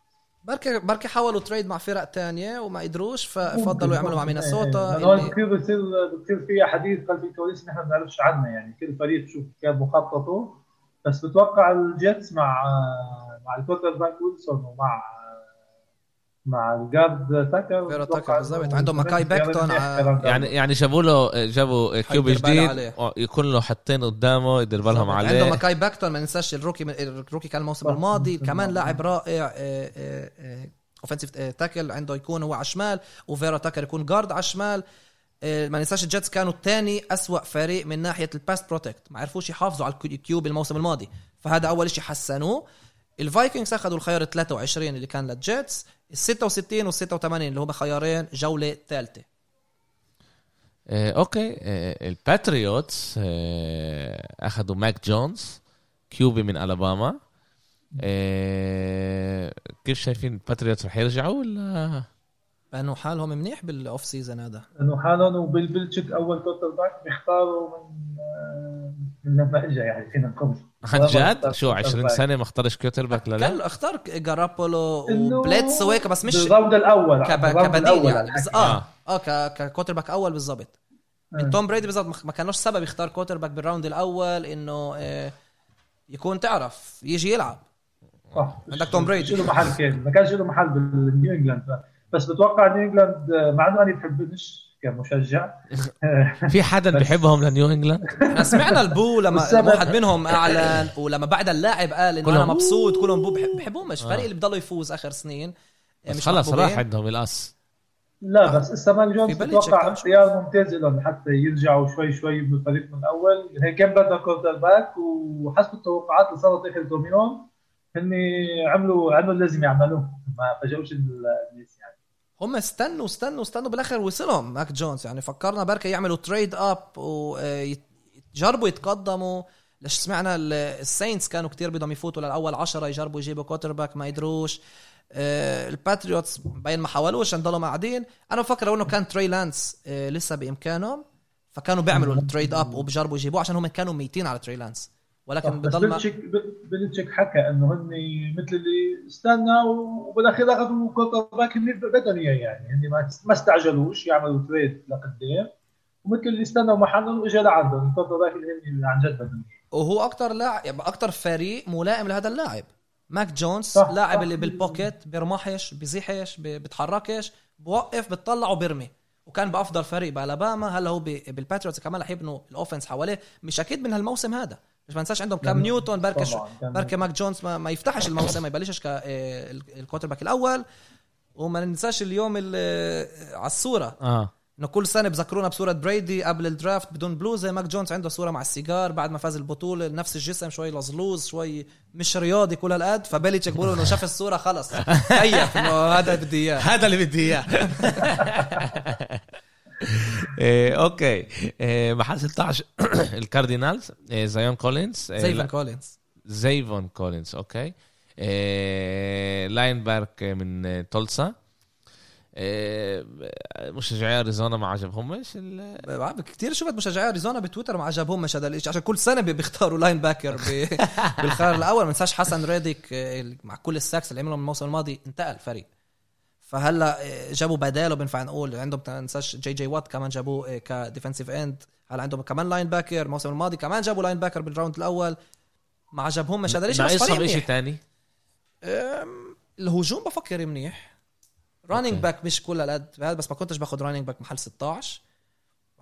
Speaker 3: بركي بركي حاولوا trade مع فرق تانية وما قدروش ففضلوا يعملوا مع. مينيسوتا
Speaker 2: إيه، هون
Speaker 3: اللي-
Speaker 2: كثير بصير بتصير فيها حديث خلف الكواليس نحن ما بنعرفش عنها يعني كل فريق بشوف كيف مخططه بس بتوقع ال Jets مع مع ال quarterback ويلسون ومع مع ال guard تاكر
Speaker 3: فيرا تاكر بالضبط.
Speaker 2: إنه
Speaker 3: عندهم ماكاي
Speaker 2: كلام
Speaker 1: يعني يعني جابوا له جابوا
Speaker 3: QB
Speaker 1: جديد. آه، يكون له حطين قدامه يدير بالهم
Speaker 3: عنده
Speaker 1: عليه
Speaker 3: ماكاي باكتون ما ننساش ال rookie ال rookie كان الموسم. الماضي كمان. لاعب رائع offensive tackle عنده يكون هو على الشمال وفيرا تاكر يكون guard على الشمال آه، ما ننساش ال Jets كانوا الثاني أسوأ فريق من ناحية ال pass protect ما عرفوش يحافظوا على ال QB الموسم الماضي فهذا أول شيء حسنوه ال Vikings أخذوا الخيار ال 23 اللي كان لل Jets ال 66 وال 86 اللي هم خيارين جولة ثالثة.
Speaker 1: آه، okay. آه، ال Patriots آه، أخذوا ماك جونز QB من ألاباما. كيف شايفين ال Patriots رح يرجعوا ولا؟
Speaker 3: لأنه حالهم منيح بال off season هذا.
Speaker 2: انه حالهم وبيل بيلتشيك أول quarterback بيختاروا من آه، من لما اجى يعني فينا نقول.
Speaker 1: عن جد؟ شو 20
Speaker 2: quarterback.
Speaker 1: سنة ما اختارش quarterback لا؟
Speaker 3: كان
Speaker 1: لا
Speaker 3: اختار جارابولو وبريسيت وهيك بس مش
Speaker 2: بال round
Speaker 3: الأول.
Speaker 2: كب...
Speaker 3: كبديل
Speaker 2: الأول
Speaker 3: يعني بس. آه آه ك... ك quarterback أول بالضبط. من
Speaker 2: آه.
Speaker 3: توم بريدي بالضبط ما كانوش سبب يختار quarterback بال round الأول إنه آه يكون تعرف يجي يلعب.
Speaker 2: صح
Speaker 3: عندك توم بريدي.
Speaker 2: له محل كان ما كانش له محل بالنيو إنجلاند. بس بتوقع نيو إنجلاند مع إنه أنا بحبش كمشجع.
Speaker 1: في حدا بيحبهم لنيو
Speaker 3: إنجلاند؟ سمعنا ال
Speaker 2: boo
Speaker 3: لما واحد منهم أعلن ولما بعد اللاعب قال إنه أنا
Speaker 1: كلهم.
Speaker 3: مبسوط كلهم boo بحب- بحبهمش
Speaker 1: آه.
Speaker 3: الفريق اللي بضله يفوز آخر سنين.
Speaker 1: بس خلص. راح عندهم القص
Speaker 2: لا بس إسا ماك جونز بتوقع. اختيار ممتاز لهم لحتى يرجعوا شوي شوي بالفريق من الأول. هيك كان بدنا quarterback وحسب التوقعات اللي صارت آخر كم يوم هن عملوا عملوا اللي لازم يعملوه. ما فاجئوش
Speaker 3: هم استنوا استنوا استنوا بالآخر وصلهم. ماك جونز يعني فكرنا بركة يعملوا trade up ويجربوا يتقدموا. ليش سمعنا ال- ال Saints كانوا كتير بدهم يفوتوا للأول عشرة يجربوا يجيبوا quarterback ما قدروش. آه، ال Patriots باين ما حاولوش عشان ضلوا قاعدين. أنا بفكر لو إنه كان تري لانس آه، لسه بإمكانهم. فكانوا بيعملوا ال trade up وبجربوا يجيبوه عشان هم كانوا ميتين على تري لانس ولكن بضل ما
Speaker 2: بيلتشيك حكى إنه هن مثل اللي استنى وبالاخير اخذوا quarterback اللي بدهم اياه يعني. هن ما- ما استعجلوش يعملوا trade لقدام. ومثل اللي استنوا محلهم واجى لعندهم ال quarterback اللي هن عن جد بدهم اياه
Speaker 3: وهو أكتر لاعب أكتر فريق ملائم لهذا اللاعب. ماك جونز
Speaker 2: صح،
Speaker 3: لاعب. اللي بال pocket بيرمحش بزحش ب- بيتحركش بوقف بتطلع وبيرمي. وكان بأفضل فريق بألاباما. هلا هو بال Patriots كمان رح يبنوا ال offense حواليه؟ مش أكيد من هالموسم هذا. مش ما ننساش عندهم كام
Speaker 2: لا،
Speaker 3: نيوتن
Speaker 2: كان-
Speaker 3: بركة ماك جونز ما, ما يفتحش الموسم ما يبلشش كال quarterback الأول. وما ننساش اليوم اللي على الصورة.
Speaker 1: آه.
Speaker 3: إنه كل سنة بذكرونا بصورة بريدي قبل ال draft بدون بلوزه ماك جونز عنده صورة مع السيجار بعد ما فاز البطولة. نفس الجسم شوي لزلوز شوي مش رياضي كل هالقد. فبيليتشيك بيقولوا إنه شاف الصورة خلص. كيف إنه هذا بدي إياه.
Speaker 1: هذا اللي بدي إياه. أوكي محل 16 ال Cardinals زيفن كولينز لا،
Speaker 3: كولينز
Speaker 1: زيفن كولينز okay linebacker من تولسا مشجعي اريزونا ما عجبهمش ال-
Speaker 3: كثير شفت مشجعي اريزونا بتويتر ما عجبهمش هذا الشيء عشان كل سنة بي- بيختاروا linebacker ب- بالخيار الأول. ما ننساش حسن ريديك آه، مع كل ال sacks اللي عملهم الموسم الماضي انتقل الفريق. فهلا آه، جابوا بداله بنفع نقول. عندهم ما ننساش جي جي وات كمان جابوه آه، ك defensive end. هلا عندهم كمان linebacker الموسم الماضي كمان جابوا linebacker بال round الأول. ما عجبهمش هذا الشيء بس فريق
Speaker 1: ناقصهم شيء ثاني
Speaker 3: الهجوم بفكر منيح
Speaker 1: running
Speaker 3: back مش كل هالقد هذا بس ما كنتش باخذ running back محل 16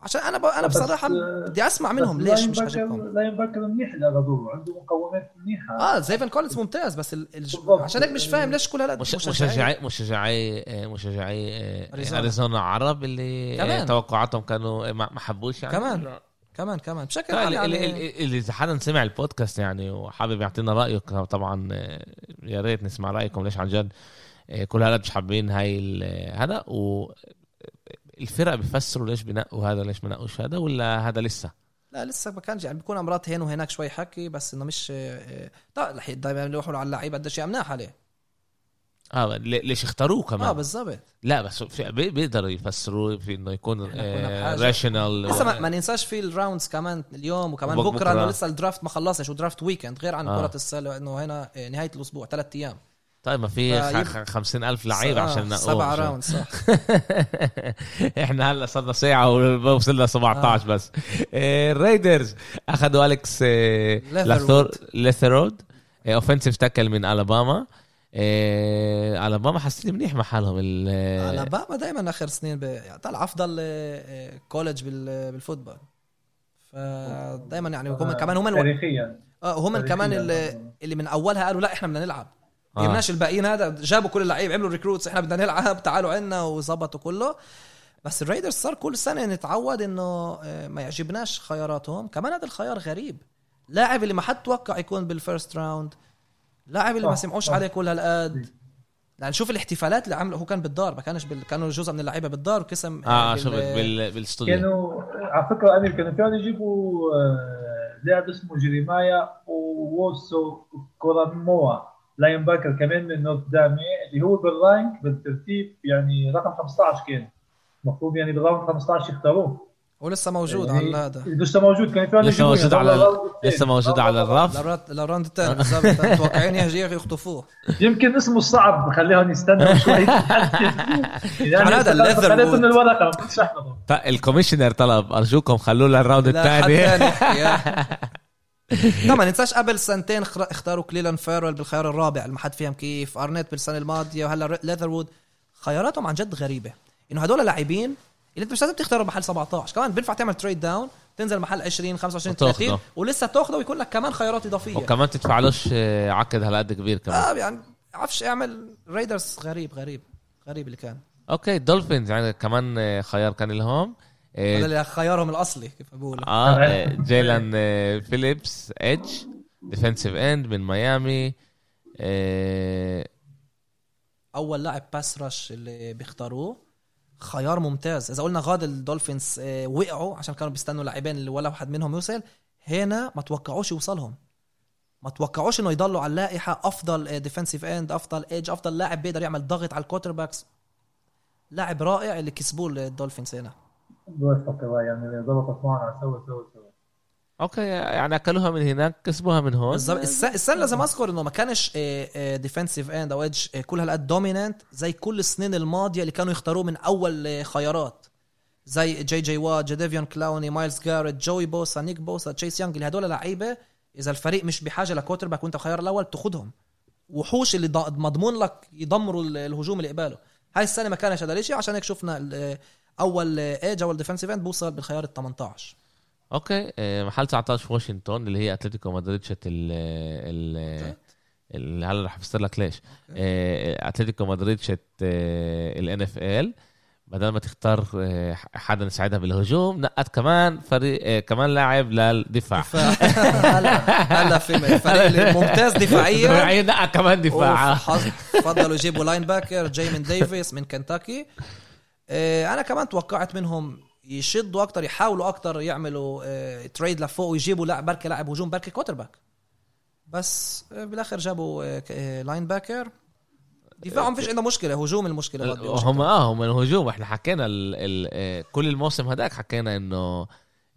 Speaker 3: عشان أنا ب...
Speaker 2: أنا
Speaker 3: بصراحة
Speaker 2: آه،
Speaker 3: بدي أسمع منهم ليش مش عاجبكم
Speaker 2: linebacker منيح اللي اخذوه عنده مقومات منيحة
Speaker 3: آه زيفن كولينز ممتاز بس ال... الج...
Speaker 2: بالضبط.
Speaker 3: عشان هيك مش فاهم ليش كل هالقد
Speaker 1: مش-. مشجعي مشجعي مشجعي
Speaker 3: أريزونا.
Speaker 1: أريزونا عرب اللي
Speaker 3: كمان.
Speaker 1: آه، توقعاتهم كانوا آه، ما ما حبوش يعني
Speaker 3: كمان. كمان كمان بشكل عام
Speaker 1: اللي,
Speaker 3: يعني
Speaker 1: اللي, اللي إذا حدا سمع البودكاست يعني وحابب يعطينا رايه طبعا يا ريت نسمع رأيكم ليش عن جد كل هذا مش حابين هاي ال- هذا و الفرق بيفسروا ليش بنقوا هذا ليش ما نقوش هذا ولا هذا لسه
Speaker 3: لا لسه ما كانش يعني بيكون أمرات هنا وهناك شوي حكي بس إنه مش آه، لا رح دائما يروحوا على اللعيبة قديش مناح عليه
Speaker 1: آه لي- ليش اختاروه كمان
Speaker 3: آه بالضبط
Speaker 1: لا بس بيقدروا يفسروا في إنه يكون. rational
Speaker 3: لسه ما, ما ننساش في ال rounds كمان اليوم وكمان بكرة إنه
Speaker 1: بكرة.
Speaker 3: لسه ال draft ما خلصش و draft weekend غير عن
Speaker 1: آه.
Speaker 3: كرة السلة إنه هنا آه، نهاية الأسبوع ثلاث أيام
Speaker 1: طيب ما في
Speaker 3: فيب-
Speaker 1: خ- خمسين ألف لعيب
Speaker 3: آه،
Speaker 1: عشان نقوم
Speaker 3: سبعة round صح
Speaker 1: إحنا هلا صرنا ساعة ووصلنا 17 بس آه، ال Raiders أخذوا أليكس آه،
Speaker 3: ليثرود.
Speaker 1: لاثور ليثرود offensive tackle من ألاباما آه، ألاباما حاسين منيح مع حالهم ال- آه،
Speaker 3: ألاباما دائما آخر سنين. يعني طلع أفضل آه، آه، college بال... بال football فدائما يعني هم كمان هم.
Speaker 2: تاريخيا
Speaker 3: آه هم. كمان اللي, اللي من أولها قالوا لا إحنا بدنا نلعب
Speaker 1: آه.
Speaker 3: جبناش الباقيين. هذا جابوا كل اللعيب عملوا recruits إحنا بدنا نلعب تعالوا عنا وظبطوا كله. بس ال Raiders صار كل سنة نتعود إنه آه، ما يعجبناش خياراتهم. كمان هذا الخيار غريب. لاعب اللي ما حد توقع يكون بال first round لاعب اللي ما سمعوش. عليه كل هالقد. يعني شوف الاحتفالات اللي عمله هو كان بالدار ما كانش بال... كانوا جزء من اللعيبة بالدار وقسم
Speaker 1: آه
Speaker 3: بال-
Speaker 1: شفت بال- بالاستوديو
Speaker 2: كانوا على فكرة أمير كانوا فيهم يجيبوا آه، لاعب اسمه جيريمايا ووسو كوراموا. linebacker كمان من نوتر دام اللي هو بال rank بالترتيب يعني رقم 15 كان. المفروض يعني بال round 15 يختاروه.
Speaker 3: ولسه موجود
Speaker 2: يعني
Speaker 3: على هذا.
Speaker 2: لسه موجود. كان
Speaker 1: لسه
Speaker 2: يجيبوه
Speaker 1: موجود
Speaker 2: يعني
Speaker 1: على. لسه موجود على
Speaker 3: للرات- لل round الثاني. بالضبط. متوقعين يجي يخطفوه.
Speaker 2: يمكن اسمه صعب خليهم يستنوا شوي. يعني
Speaker 3: هذا الليذر
Speaker 2: خليته
Speaker 3: وود.
Speaker 2: من الورقة ما كنتش احفظه
Speaker 1: ط- ال commissioner طلب أرجوكم خلوه
Speaker 3: لل round
Speaker 1: الثاني.
Speaker 3: ما ننساش قبل سنتين اختاروا كليلان فيريل بالخيار الرابع. ما حد فهم كيف؟ أرنيت بالسنة الماضية وهلا ليذروود خياراتهم عن جد غريبة. إنه هدول لاعبين اللي أنت مش لازم تختاره محل 17 كمان بينفع تعمل trade down تنزل محل 20 25
Speaker 1: وتاخده.
Speaker 3: 30 ولسه تاخده ويكون لك كمان خيارات إضافية.
Speaker 1: وكمان تدفعلوش آه، عقد هالقد كبير كمان.
Speaker 3: آه يعني عرفش اعمل Raiders غريب غريب غريب اللي كان.
Speaker 1: okay Dolphins يعني كمان آه، خيار كان لهم.
Speaker 3: هذا اللي خيارهم الأصلي كيف بقول
Speaker 1: آه آه، جيلان آه، فيليبس edge defensive end من ميامي آه،
Speaker 3: أول لاعب pass rush اللي بيختاروه. خيار ممتاز. إذا قلنا غاد ال Dolphins وقعوا عشان كانوا بيستنوا لاعبين اللي ولا واحد منهم يوصل هنا ما توقعوش يوصلهم. ما توقعوش إنه يضلوا على اللائحة أفضل defensive end أفضل edge أفضل لاعب بيقدر يعمل ضغط على ال quarterbacks لاعب رائع اللي كسبوه ال
Speaker 2: Dolphins هنا. يعني ضبطت معنا سوا سوا سوا
Speaker 1: okay يعني أكلوها من هناك كسبوها من هون.
Speaker 3: بالظبط الس- السنة لازم أذكر إنه ما كانش defensive end أو edge كل هالقد dominant زي كل السنين الماضية اللي كانوا يختاروه من أول آه، خيارات. زي جي جي وات جديفيون كلاوني مايلز جاريت جوي بوسا نيك بوسا تشيس يانج اللي هدول لعيبة إذا الفريق مش بحاجة ل quarterback وأنت الخيار الأول بتاخدهم وحوش اللي مضمون لك يدمروا ال- الهجوم اللي قباله. هاي السنة ما كانش هذا الشيء عشان هيك شفنا ال- آه، أول edge أول defensive end بوصل بالخيار ال 18
Speaker 1: okay آه، محل 19 في واشنطن اللي هي أتلتيكو مدريد شت ال ال هلا رح أفسر لك ليش؟ آه، أتلتيكو مدريد شت ال NFL بدل ما تختار آه، حدا يساعدها بالهجوم نقت كمان فريق آه، كمان لاعب للدفاع.
Speaker 3: هلا هلا في اللي ممتاز دفاعيا.
Speaker 1: دفاعيا نقى كمان دفاع.
Speaker 3: فضلوا يجيبوا linebacker جاي من ديفيس من كنتاكي آه، أنا كمان توقعت منهم يشدوا أكتر يحاولوا أكتر يعملوا آه، trade لفوق ويجيبوا لاعب بركي لاعب هجوم بركي quarterback بس آه، بالاخر جابوا آه، آه، linebacker دفاعهم فيش عنده مشكلة هجوم المشكلة.
Speaker 1: هم آه هم الهجوم. إحنا حكينا ال ال آه، كل الموسم هداك حكينا إنه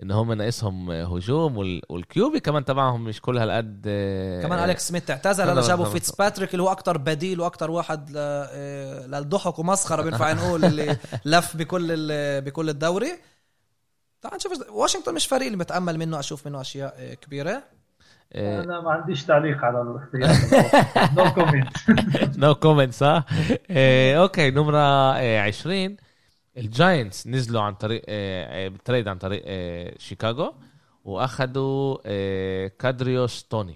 Speaker 1: إن هم ناقصهم هجوم وال- وال QB كمان تبعهم مش كل هالقد آه،
Speaker 3: كمان أليكس سميث اعتزل هلا جابوا. فيتس باتريك اللي هو أكتر بديل وأكتر واحد ل- آه، للضحك ومسخرة بينفع نقول اللي لف بكل ال- بكل الدوري. تعال نشوف واشنطن مش فريق اللي بتامل منه أشوف منه أشياء آه،
Speaker 1: كبيرة.
Speaker 2: أنا ما عنديش تعليق على الاختيار. no comment
Speaker 1: no comment صح؟ okay نمرة آه، 20 ال Giants نزلوا عن طريق آه، آه، بال trade عن طريق آه، شيكاغو وأخذوا كادريوس توني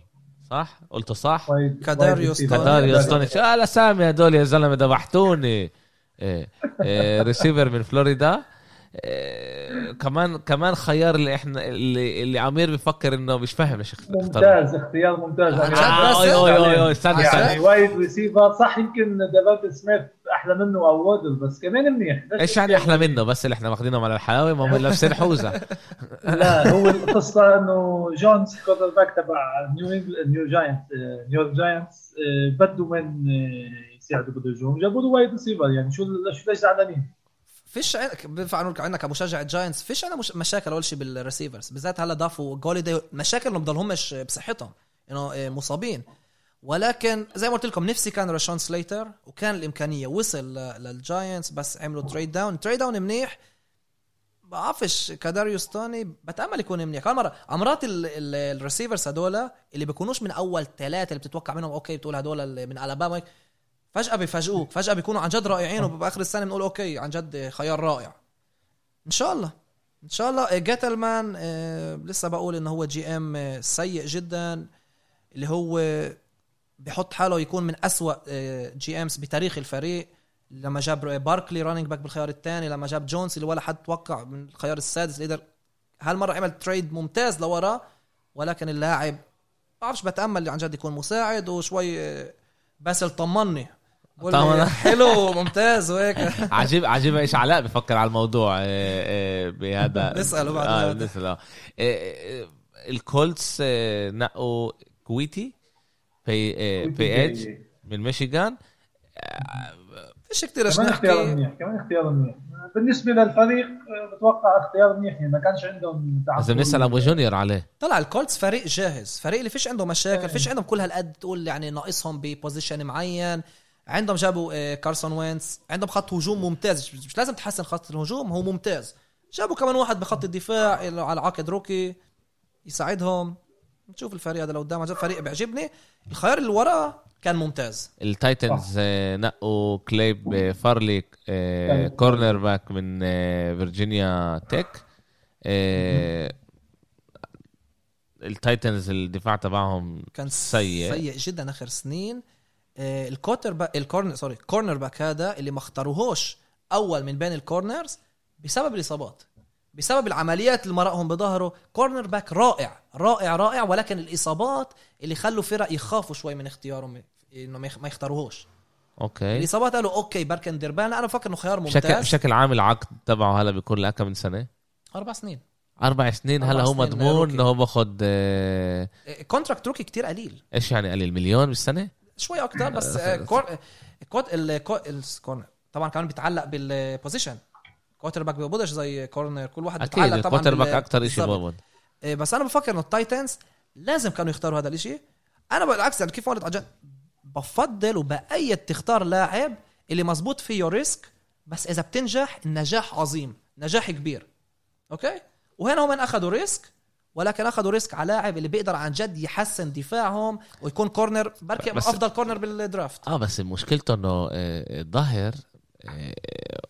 Speaker 1: صح؟ قلت صح؟
Speaker 3: كاداريوس توني.
Speaker 1: كاداريوس توني. شو الاسامي هدول يا زلمة ذبحتوني. ريسيفر من فلوريدا. كمان كمان خيار اللي إحنا اللي اللي عمير بفكر إنه مش فاهم إيش اختار
Speaker 2: ممتاز اختيار ممتاز. أنا-
Speaker 3: جد
Speaker 1: آه،
Speaker 3: بس؟
Speaker 1: أوي، أوي، أوي، أوي، استنى
Speaker 3: عن
Speaker 2: يعني
Speaker 1: استنى
Speaker 2: wide receiver صح يمكن ديفانت سميث أحلى منه أو وودل بس كمان منيح.
Speaker 1: إيش يعني أحلى منه؟ بس اللي إحنا ماخذينهم على الحلاوة ما هم لابسين حوزة.
Speaker 2: لا هو القصة إنه جونز quarterback تبع نيو نيو جاينت آه، نيو جاينتس آه، بده من آه، يساعدوا بالهجوم جابوا له wide receiver يعني شو شو ليش زعلانين؟
Speaker 3: فيش بينفع نقول عندك كمشجع جاينتس فيش عندنا مش مشاكل أول شيء بال receivers بالذات هلا ضافوا جوليدي مشاكل انه بضلهمش بصحتهم انه مصابين. ولكن زي ما قلت لكم نفسي كان راشون سليتر وكان الإمكانية وصل للجاينتس بس عملوا trade down trade down منيح. بعرفش كداريوس توني بتأمل يكون منيح. كمان مرة ال- ال receivers هدول اللي بيكونوش من أول ثلاثة اللي بتتوقع منهم okay بتقول هدول من الاباما فجأة بيفاجئوك فجأة بيكونوا عن جد رائعين وباخر السنة بنقول okay عن جد خيار رائع. إن شاء الله إن شاء الله. جيتلمان آه، لسه بقول انه هو GM آه، سيء جدا. اللي هو بحط حاله يكون من أسوأ GMs بتاريخ الفريق. لما جاب باركلي running back بالخيار الثاني لما جاب جونز اللي ولا حد توقع من الخيار السادس اللي قدر هالمرة عمل trade ممتاز لورا ولكن اللاعب بعرفش بتأمل عن جد يكون مساعد وشوي باسل طمني
Speaker 1: طمن.
Speaker 3: حلو ممتاز وهيك.
Speaker 1: عجيب عجيب. إيش علاء بفكر على الموضوع آه، آه، بهذا.
Speaker 3: نسأله بعد
Speaker 1: آه آه، آه، الكولتس آه، نقوا كويتي في آه، في edge من ميشيغان.
Speaker 3: فيش كتير إيش
Speaker 2: كمان اختيار منيح كمان اختيار منيح. بالنسبة للفريق بتوقع اختيار منيح يعني ما كانش عندهم تعثر.
Speaker 1: لازم نسال أبو جونيور عليه.
Speaker 3: طلع الكولتس فريق جاهز فريق اللي فيش عنده مشاكل فيش عندهم كل هالقد تقول يعني ناقصهم ب position معين. عندهم جابوا آه، كارسون وينز عندهم خط هجوم ممتاز. مش لازم تحسن خط الهجوم هو ممتاز. جابوا كمان واحد بخط الدفاع على عقد rookie. يساعدهم. نشوف الفريق هذا لو قدام جد فريق بيعجبني. الخيار اللي وراه كان ممتاز.
Speaker 1: التايتنز آه، نقوا كليب آه، فارلي آه، cornerback من آه، فيرجينيا تك آه، التايتنز الدفاع تبعهم
Speaker 3: كان
Speaker 1: سيء.
Speaker 3: سيء جدا آخر سنين. آه، ال quarterback ال corner sorry cornerback هذا اللي ما اختاروهوش أول من بين ال corners بسبب الإصابات بسبب العمليات اللي مرقهم بظهره. cornerback رائع رائع رائع ولكن الإصابات اللي خلوا فرق يخافوا شوي من اختيارهم إنه ما يخ- ما يختاروهوش.
Speaker 1: okay.
Speaker 3: الإصابات قالوا okay بركن ديربان لا أنا بفكر إنه خيار
Speaker 1: بشكل
Speaker 3: ممتاز.
Speaker 1: بشكل عام العقد تبعه هلا بيكون لك من سنة؟
Speaker 3: أربع سنين.
Speaker 1: أربع سنين هلا هو مضمون. إنه هو باخذ آه،
Speaker 3: آه، contract rookie كتير قليل.
Speaker 1: إيش يعني قليل؟ مليون بالسنة؟
Speaker 3: شوي أكتر بس آه، cor quart ال co- ال corner طبعا كمان بيتعلق بال position quarterback بيقبضش زي corner كل واحد بيتعلق طبعا
Speaker 1: ال
Speaker 3: quarterback
Speaker 1: أكثر شيء
Speaker 3: إيه، بس أنا بفكر إنه التايتنز لازم كانوا يختاروا هذا الإشي. أنا بالعكس يعني كيف قلت عجل بفضل وبأيد تختار لاعب اللي مزبوط فيه risk بس إذا بتنجح النجاح عظيم نجاح كبير. okay؟ وهنا هم أخذوا risk ولكن أخذوا risk على لاعب اللي بيقدر عن جد يحسن دفاعهم ويكون corner بركي
Speaker 1: بس-
Speaker 3: أفضل corner بال
Speaker 1: draft آه بس مشكلته إنه آه، الظهر آه،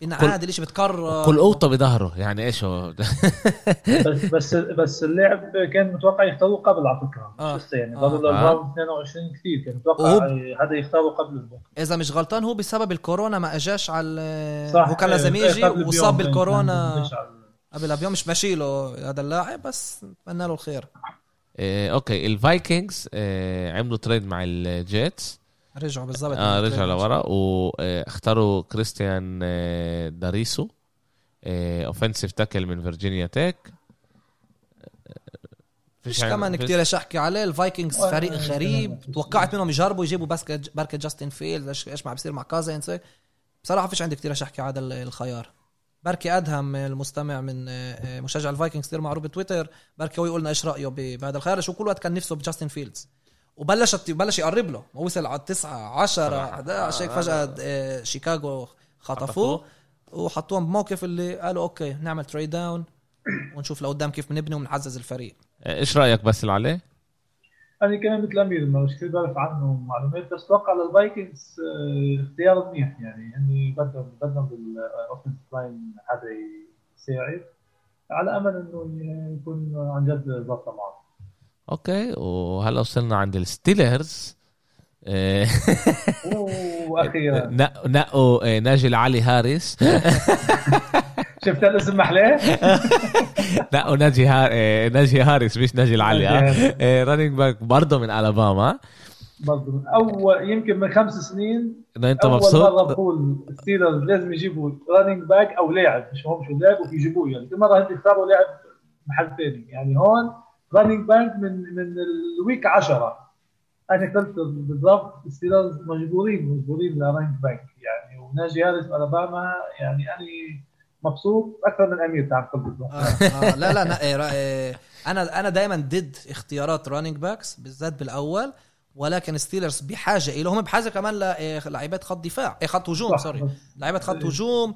Speaker 3: إن
Speaker 1: كل-
Speaker 3: عادي الاشي بتكرر.
Speaker 1: كل قوطه بظهره يعني إيش هو؟
Speaker 2: بس بس بس اللاعب كان متوقع يختاروه قبل على فكرة.
Speaker 3: آه.
Speaker 2: مش لسه يعني
Speaker 3: آه.
Speaker 2: ضل
Speaker 1: آه.
Speaker 2: الراوند 22 كثير كان متوقع هذا يختاره قبل الوقت
Speaker 3: إذا مش غلطان هو بسبب الكورونا ما إجاش على
Speaker 2: صح
Speaker 3: هو كان لازم
Speaker 2: إيه،
Speaker 3: يجي
Speaker 2: قبل
Speaker 3: وصاب بالكورونا. قبل بيوم مش ماشي له هذا اللاعب بس نتمنى له الخير.
Speaker 1: آه، okay الفايكنجز آه، عملوا trade مع الجيتس
Speaker 3: رجعوا بالضبط.
Speaker 1: آه رجعوا لورا واختاروا كريستيان آه، داريسو offensive tackle من فيرجينيا تك
Speaker 3: فيش كمان كتير إيش احكي عليه الفايكنجز فريق غريب. توقعت منهم يجربوا يجيبوا بس بركة جاستن فيلدز إيش ما بصير مع كازنز بصراحة فيش عندي كتير إيش احكي على هذا الخيار. بركي أدهم المستمع من آه، مشجع الفايكنجز كثير معروف بتويتر. بركي هو يقول لنا إيش رايه بهذا الخيار. شو كل وقت كان نفسه بجاستن فيلدز. وبلشت بلش يقرب له. ما وصل على 9 10 11 هيك فجأة آه، شيكاغو خطفوه. وحطوهم بموقف اللي قالوا okay نعمل trade down ونشوف لقدام كيف بنبني وبنعزز الفريق.
Speaker 1: إيش رأيك بس اللي عليه؟
Speaker 2: أنا كمان مثل امير ما مش كثير بعرف عنه معلومات بس أتوقع للفايكنجز آه، اختيار منيح يعني. هني بدهم بدهم بال offense line حدا يساعد على أمل إنه يكون عن جد ظبطه معه
Speaker 1: okay وهلا وصلنا عند الستيلرز. آه،
Speaker 2: وأخيرا.
Speaker 1: نق- نقوا آه، ناجي العلي هاريس.
Speaker 2: شفت الاسم محلاه؟
Speaker 1: نقوا ناجي هار... آه، ناجي هاريس مش ناجي العلي running back برضه من ألاباما.
Speaker 2: برضه أول يمكن من خمس سنين
Speaker 1: أنت
Speaker 2: أول مرة
Speaker 1: مبسوط
Speaker 2: بقول الستيلرز لازم يجيبوا running back أو لاعب مش مهم شو لاعب ويجيبوه يعني كل مرة يختاروا لاعب محل ثاني يعني هون running back من من ال week 10 أنا قلت بالضبط الستيلرز مجبورين مجبورين ل running back يعني وناجي هاريس ألاباما يعني أنا مبسوط أكثر من أمير بالضبط
Speaker 3: آه آه لا لا إيه، إيه، أنا أنا دائما ضد اختيارات running backs بالذات بالأول ولكن ستيلرز بحاجة له هم بحاجة كمان للعيبة خط دفاع إيه خط هجوم
Speaker 2: sorry
Speaker 3: لعيبة خط هجوم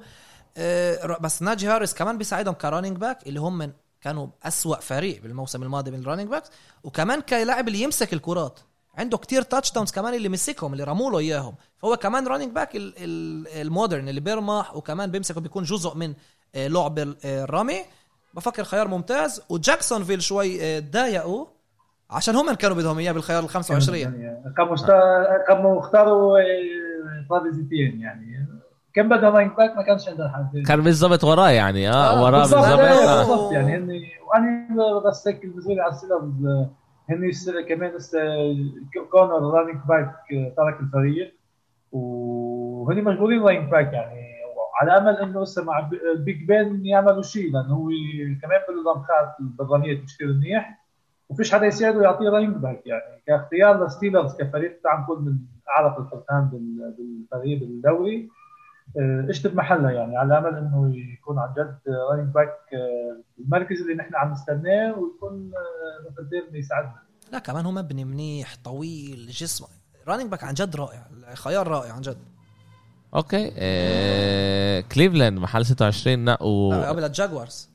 Speaker 3: بس ناجي هاريس كمان بيساعدهم ك running back اللي هم من كانوا أسوأ فريق بالموسم الماضي من ال running backs وكمان كلاعب اللي يمسك الكرات. عنده كتير touchdowns كمان اللي مسكهم اللي رموا له إياهم. فهو كمان running back ال- ال- ال modern اللي بيرمح وكمان بيمسك وبيكون جزء من آه، لعب آه، الرمي. بفكر خيار ممتاز. وجاكسونفيل شوي آه، ضايقوا عشان هم كانوا بدهم إياه بالخيار ال 25
Speaker 2: يعني كانوا اشتا- كانوا اختاروا ترافيس إتيان يعني. كان بدهم running back ما كانش عندنا حد.
Speaker 1: كان بالضبط وراه يعني آه,
Speaker 3: آه،
Speaker 1: وراه
Speaker 2: بالضبط
Speaker 1: آه.
Speaker 2: يعني. هن وأنا بس هيك بالنسبة لي على الستيلرز هن يس- كمان كونر running back ترك الفريق. وهن مجبورين running back يعني. على أمل إنه لسه مع بيج بين يعملوا شيء لأنه هو كمان بالرمخات بالرميات مش كثير منيح. وفيش حدا يساعده يعطيه running back يعني. كاختيار لستيلرز كفريق تعال نقول من أعرق الفرق بال- بالفريق بالدوري. آه، اشتب محلها يعني؟ على امل إنه يكون عن جد running back المركز اللي نحن عم نستناه ويكون آه، مثل ديرني يساعدنا
Speaker 3: لا كمان هو مبني منيح طويل جسم. running back عن جد رائع خيار رائع عن جد.
Speaker 1: okay آه كليفلاند محل 26 نقوا
Speaker 3: آه، قبل الجاكوارز.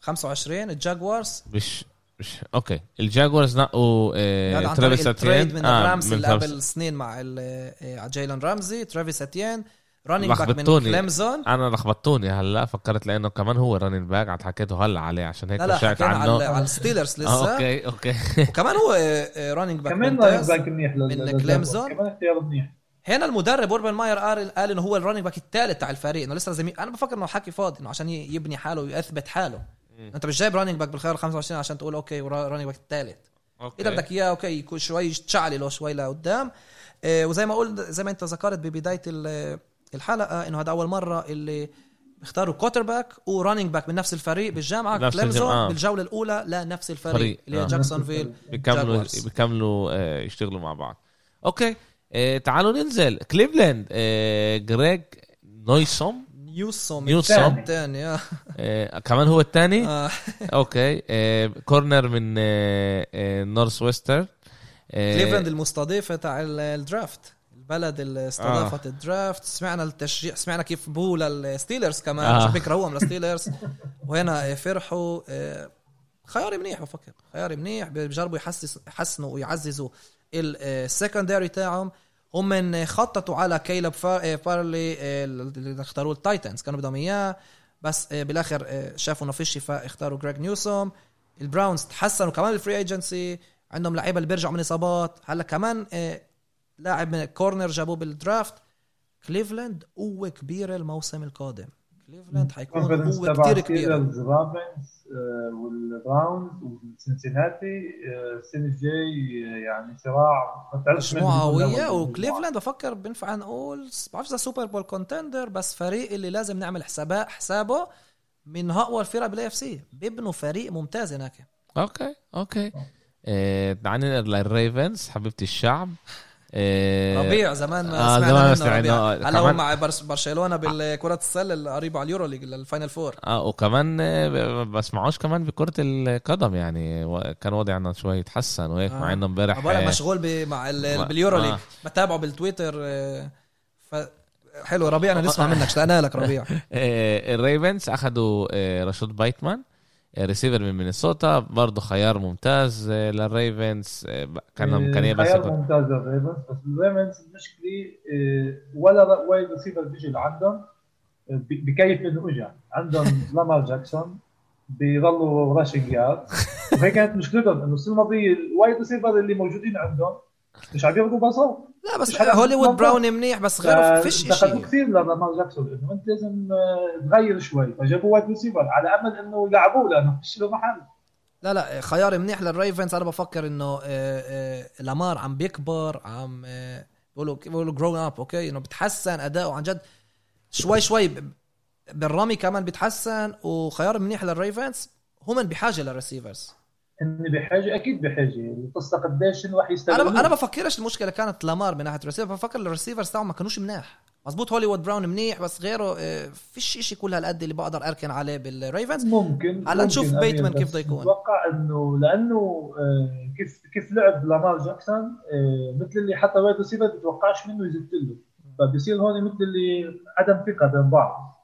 Speaker 3: 25 الجاكوارز.
Speaker 1: مش مش okay. الجاكورز نقوا آه ترافيس اتيان
Speaker 3: من
Speaker 1: آه،
Speaker 3: الرامز
Speaker 1: من
Speaker 3: اللي قبل سنين مع ال- آه، جايلان رامزي ترافيس اتيان running back من
Speaker 1: لخبطتوني.
Speaker 3: كليمزون
Speaker 1: أنا لخبطوني هلا فكرت لأنه كمان هو running back عاد حكيته هلا عليه عشان هيك
Speaker 3: لا لا
Speaker 1: رجعت
Speaker 3: حكينا على,
Speaker 1: عنه.
Speaker 3: على الستيلرز
Speaker 1: آه
Speaker 3: لسه.
Speaker 1: okay okay.
Speaker 3: وكمان هو آه، running back
Speaker 2: كمان running
Speaker 3: ممتاز
Speaker 2: back منيح
Speaker 3: من. كليمزون.
Speaker 2: كمان اختيار منيح.
Speaker 3: هنا المدرب اوربن ماير قال قال إنه هو ال running back الثالث تاع الفريق إنه لسه لازم أنا بفكر إنه حكي فاضي إنه عشان يبني حاله ويثبت حاله. أنت مش جايب running back بالخيار 25 عشان تقول okay running back الثالث
Speaker 1: okay.
Speaker 3: إذا بدك إياه okay يكون شوي تشعلي له شوي لقدام. آه، وزي ما قلت زي ما أنت ذكرت ببداية ال- الحلقة إنه هذا أول مرة اللي بيختاروا quarterback و running back من نفس الفريق
Speaker 1: بالجامعة
Speaker 3: كليمزون
Speaker 1: آه.
Speaker 3: بالجولة الأولى لنفس الفريق
Speaker 1: فريق،
Speaker 3: اللي هي
Speaker 1: آه.
Speaker 3: جاكسونفيل
Speaker 1: بيكملوا
Speaker 3: جاكوارز.
Speaker 1: بيكملوا آه يشتغلوا مع بعض okay آه تعالوا ننزل كليفلاند آه جريج نويسوم
Speaker 3: نيوسوم
Speaker 1: نيوسوم.
Speaker 3: الثاني آه.
Speaker 1: آه كمان هو الثاني
Speaker 3: آه.
Speaker 1: okay آه corner من آه آه نورث ويسترن آه
Speaker 3: كليفلاند المستضيفة تاع ال- ال draft البلد اللي استضافت آه. ال draft. سمعنا التشجيع سمعنا كيف boo للستيلرز كمان
Speaker 1: آه.
Speaker 3: آه. بيكرهوهم للستيلرز وهنا فرحوا آه، خيار منيح بفكر خيار منيح بيجربوا يحسس يحسنوا ويعززوا ال secondary تاعهم. هم من خططوا على كيلب فار- آه، فارلي آه، اللي اختاروه التايتنز. كانوا بدهم إياه. بس آه، بالآخر آه، شافوا إنه فيش فاختاروا جريج نيوسوم البراونز تحسنوا كمان بال free agency عندهم لعيبة اللي بيرجعوا من إصابات. هلأ كمان آه، لاعب من corner جابوه بال draft. كليفلاند قوة كبيرة الموسم القادم. كليفلاند حيكون
Speaker 2: ال
Speaker 3: conference قوة
Speaker 2: تبع
Speaker 3: كتير كبيرة.
Speaker 2: ستيلرز ريفنز آه، والبراونز وسنسيناتي آه، السنة الجاي يعني صراع
Speaker 3: قوية
Speaker 2: الأول.
Speaker 3: وكليفلاند بفكر بينفع نقول بعرفش إذا Super Bowl contender بس فريق اللي لازم نعمل حسابه حسابه من أقوى الفرق بال AFC بيبنوا فريق ممتاز هناك.
Speaker 1: okay okay. تعال ننقل للريفنز حبيبه الشعب.
Speaker 3: ربيع زمان ما
Speaker 1: آه،
Speaker 3: سمعنا
Speaker 1: زمان ما
Speaker 3: منه. ربيع.
Speaker 1: آه،
Speaker 3: هلا هو مع برش- برشلونة بالكرة السلة القريبه على اليورو ليج لل Final
Speaker 1: Four. آه وكمان آه، ب- بسمعوش كمان بكرة القدم يعني. كان وضعنا شوي يتحسن وهيك
Speaker 3: آه.
Speaker 1: مع إنه امبارح آه،
Speaker 3: مشغول مع ال-
Speaker 1: ما-
Speaker 3: باليورو ليج.
Speaker 1: آه.
Speaker 3: بتابعه بالتويتر آه، ف حلو ربيع أنا نسمع منك اشتقنا لك ربيع.
Speaker 1: آه، الريفنز اخذوا آه، رشود بايتمان آه، ريسيفر من مينيسوتا برضه خيار ممتاز آه، للريفنز آه، كان امكانيه بس
Speaker 2: خيار ممتاز للريفنز بس الريفنز المشكلة آه، ولا wide receiver بيجي لعندهم بكيف إنه اجى عندهم لامار جاكسون بيضلوا rushing yard وهي كانت مشكلتهم إنه السنة الماضية ال wide receiver اللي موجودين عندهم مش عم ياخذوا باصات.
Speaker 3: لا بس هوليوود. براون منيح بس غيره فيش
Speaker 2: دخلوا
Speaker 3: شيء
Speaker 2: كثير لامار جاكسون إنه أنت لازم آه، تغير شوي. فجابوا wide receiver على أمل إنه يلعبوه لأنه فيش له محل.
Speaker 3: لا لا خيار منيح للريفنز. أنا بفكر إنه آه، آه، لامار عم بيكبر عم آه، بيقولوا بيقولوا grown up okay؟ إنه بتحسن أداؤه عن جد. شوي شوي بالرمي كمان بيتحسن وخيار منيح للريفنز هم بحاجة لل receivers
Speaker 2: هن بحاجة أكيد بحاجة. القصة قديش راح يستغلوا
Speaker 3: أنا أنا بفكرش المشكلة كانت لامار من ناحية الريسيفر بفكر ال receivers تاعهم ما كانوش مناح. مزبوط هوليوود براون منيح بس غيره آه، فيش إشي كل هالقد اللي بقدر أركن عليه بالريفنز.
Speaker 2: ممكن
Speaker 3: هلا نشوف بيتمان كيف بده يكون.
Speaker 2: بتوقع إنه لأنه آه، كيف كيف لعب لامار جاكسون آه، مثل اللي حتى wide receiver بتوقعش منه يزت له. فبصير هون مثل اللي عدم ثقة بين بعض.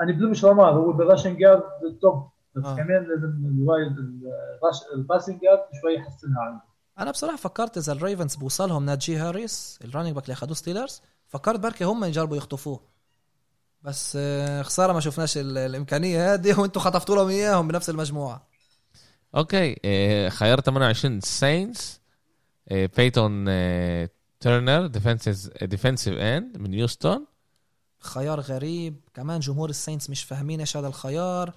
Speaker 2: أنا بلومش لامار هو بال rushing yard ال top. بس
Speaker 3: آه.
Speaker 2: كمان لازم ال wide ال rush- ال passing شوي يحسنها عنده.
Speaker 3: أنا بصراحة فكرت إذا الريفنز بوصلهم ناجي هاريس ال running back اللي أخذوه ستيلرز فكرت بركي هم يجربوا يخطفوه. بس آه، خسارة ما شفناش ال- الإمكانية هذه وأنتم خطفتوا لهم إياهم بنفس المجموعة.
Speaker 1: okay آه، خيار 28 ساينتس بيتون تيرنر defensive defensive end من هيوستن
Speaker 3: خيار غريب. كمان جمهور الساينتس مش فاهمين إيش هذا الخيار. آه،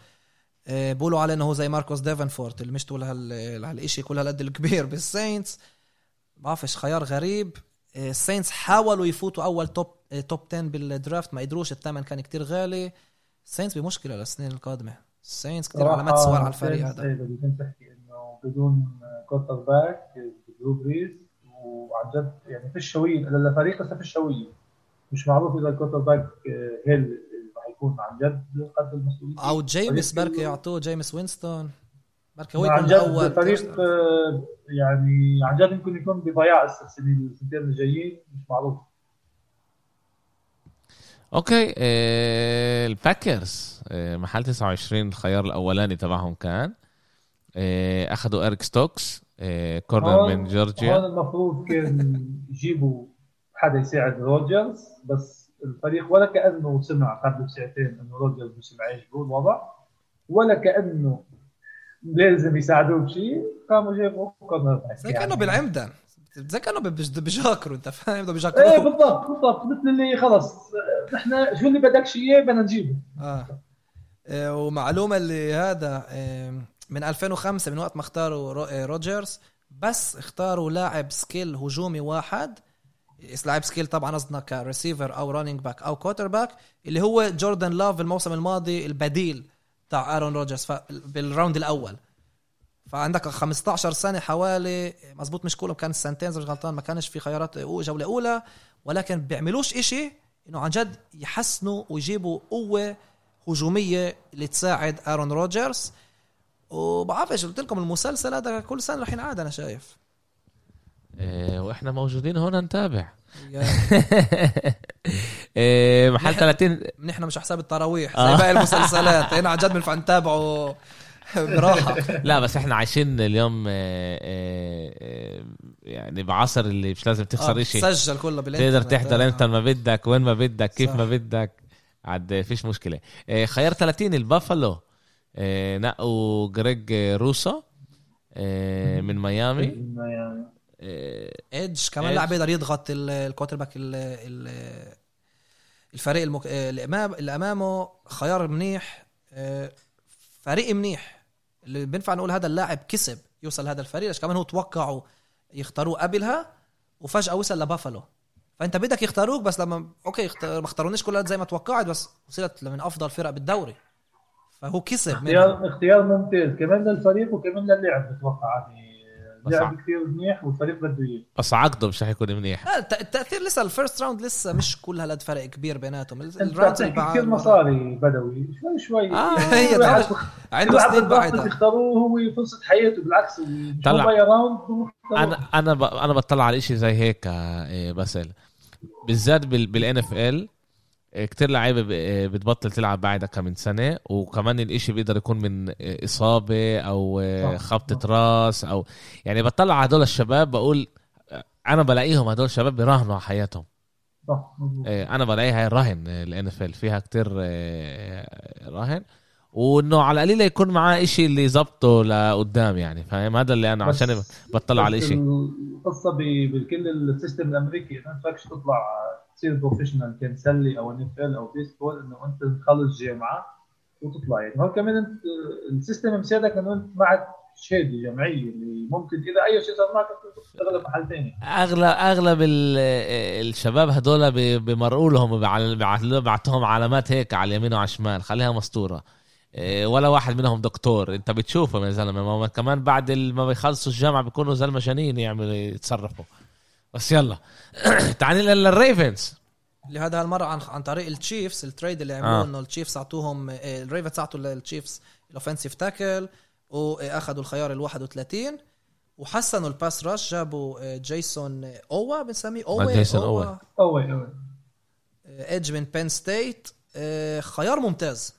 Speaker 3: بقولوا عليه إنه هو زي ماركوس ديفنبورت اللي مش طول هال- هالشيء كل هالقد الكبير بالساينتس بعرفش خيار غريب. آه، الساينتس حاولوا يفوتوا أول top آه، top 10 بال draft ما قدروش الثمن كان كتير غالي. الساينتس بمشكلة للسنين القادمة. الساينتس كتير علامات سؤال على الفريق هذا.
Speaker 2: بدون تحكي إنه بدون quarterback درو بريز وعن جد يعني فيش هويه إلا الفريق لسه فيش هويه مش معروف إذا ال quarterback آه، هيل يكون عن جد قد المسؤولية.
Speaker 3: أو جيمس
Speaker 2: فريق-
Speaker 3: بركي يعطوه جيمس وينستون. بركي هو
Speaker 2: عن
Speaker 3: يكون
Speaker 2: جد
Speaker 3: الأول.
Speaker 2: الفريق آه، يعني عن جد يمكن يكون بضياع السنين السنتين الجايين مش معروف.
Speaker 1: okay آه، الباكرز آه، محل 29 الخيار الأولاني تبعهم كان. آه، أخذوا اريك ستوكس
Speaker 2: corner
Speaker 1: من جورجيا.
Speaker 2: هون المفروض كان يجيبوا حدا يساعد روجرز بس الفريق ولا كأنه سمع قبل بساعتين إنه روجرز مش معجبه الوضع ولا كأنه لازم يساعدوه بشيء قاموا جابوا cornerback
Speaker 3: زي كأنه بالعمدة. زي كأنه بج- بجاكروا أنت فاهم؟ بده
Speaker 2: إيه
Speaker 3: بجاكروا
Speaker 2: بالضبط بالضبط. مثل اللي خلص نحن شو اللي بدكش إياه بدنا نجيبه.
Speaker 3: آه. آه، ومعلومة اللي هذا من 2005 من وقت ما اختاروا رو- آه، روجرز بس اختاروا لاعب skill هجومي واحد لاعب skill طبعا قصدنا كريسيفر أو running back أو quarterback اللي هو جوردن لاف الموسم الماضي البديل تاع ارون روجرز بال round الأول. فعندك 15 سنة حوالي مزبوط مش كلهم كان سنتين إذا مش غلطان ما كانش في خيارات جولة أولى ولكن بيعملوش إشي إنه عن جد يحسنوا ويجيبوا قوة هجومية اللي تساعد ارون روجرز وبعرفش قلت لكم المسلسل هذا كل سنة رح ينعاد أنا شايف.
Speaker 1: وإحنا موجودين هنا نتابع. آه، محل 30
Speaker 3: نحن مش حساب التراويح زي
Speaker 1: آه.
Speaker 3: باقي المسلسلات. هنا عن جد بنفع نتابعه براحة.
Speaker 1: لا بس إحنا عايشين اليوم آه، آه، آه، يعني بعصر اللي مش لازم تخسر
Speaker 3: آه،
Speaker 1: إشي.
Speaker 3: سجل كله بالإنترنت.
Speaker 1: تقدر تحضر
Speaker 3: آه.
Speaker 1: إمتى ما بدك وين ما بدك كيف. ما بدك. عاد فيش مشكلة. آه، خيار 30 البافالو آه، نقوا جريج روسو آه، من ميامي.
Speaker 2: يعني
Speaker 1: آه،
Speaker 3: edge كمان
Speaker 1: edge.
Speaker 3: لاعب يقدر يضغط ال- ال quarterback ال- ال- الفريق المك... اللي أمام- اللي أمامه خيار منيح آه، فريق منيح. اللي بينفع نقول هذا اللاعب كسب يوصل هذا الفريق عشان كمان هو توقعوا يختاروه قبلها وفجأة وصل لبافالو فأنت بدك يختاروك بس لما okay اخت- ما اختارونيش كل زي ما توقعت بس وصلت من أفضل فرق بالدوري. فهو كسب منها.
Speaker 2: اختيار اختيار ممتاز. كمان للفريق وكمان للاعب بتوقع. يعني لعب كثير منيح والفريق بده اياه
Speaker 1: بس عقده مش رح يكون منيح.
Speaker 3: التأثير لسه ال first round لسه مش كل هالقد فرق كبير بيناتهم. ال-
Speaker 2: انت
Speaker 3: ال rounds
Speaker 2: بتحكي
Speaker 3: اللي
Speaker 2: كثير مصاري بدوي. شوي شوي.
Speaker 3: هي
Speaker 2: واحد-
Speaker 3: تعرف-
Speaker 2: كل
Speaker 3: عنده سنين بعدها
Speaker 2: يختاروه هو فرصه حياته. بالعكس
Speaker 1: طلع.
Speaker 2: round.
Speaker 1: أنا أنا ب... أنا بطلع على شيء زي هيك آه، بسل بالذات بال NFL كتير لعيبة بتبطل تلعب بعدها كم من سنة وكمان الإشي بيقدر يكون من
Speaker 2: إصابة
Speaker 1: أو
Speaker 2: خبطة.
Speaker 1: راس أو يعني بطلع على هدول الشباب بقول أنا بلاقيهم هدول الشباب بيراهنوا على حياتهم.
Speaker 2: صح.
Speaker 1: آه، أنا بلاقيها هاي الرهن ال NF فيها كتير آه، رهن وإنه على القليله يكون معاه إشي اللي يظبطه لقدام يعني فاهم؟ هذا اللي
Speaker 2: أنا
Speaker 1: عشان بطلع على اشي
Speaker 2: القصة بكل ال system الأمريكي فيكش تطلع تصير professional كان سلة أو NFL أو بيسبول إنه أنت تخلص جامعة وتطلع. يعني هون كمان أنت ال system مساعدك إنه أنت معك شهاده جامعيه اللي ممكن إذا أي شيء صار معك تشتغل محل ثاني
Speaker 1: أغلب أغلب ال- الشباب هدول بي- بمرقوا لهم بعتهم علامات هيك على اليمين وعلى الشمال خليها مسطوره إيه، ولا واحد منهم دكتور. أنت بتشوفهم يا زلمة كمان بعد ما بيخلصوا الجامعة بيكونوا زي المجانين يعملوا يتصرفوا. بس يلا. تعال للريفنز.
Speaker 3: لهذا هالمرة عن عن طريق التشيفز ال trade اللي عملوه
Speaker 1: آه.
Speaker 3: آه. إنه التشيفز أعطوهم آه، الريفنز أعطوا للتشيفز ال offensive tackle وأخذوا الخيار ال 31 وحسنوا ال pass rush جابوا آه، جيسون آه، أووا بنسميه أووا
Speaker 1: جيسون أووا.
Speaker 2: أوي أوي
Speaker 3: edge من بين ستيت آه، خيار ممتاز.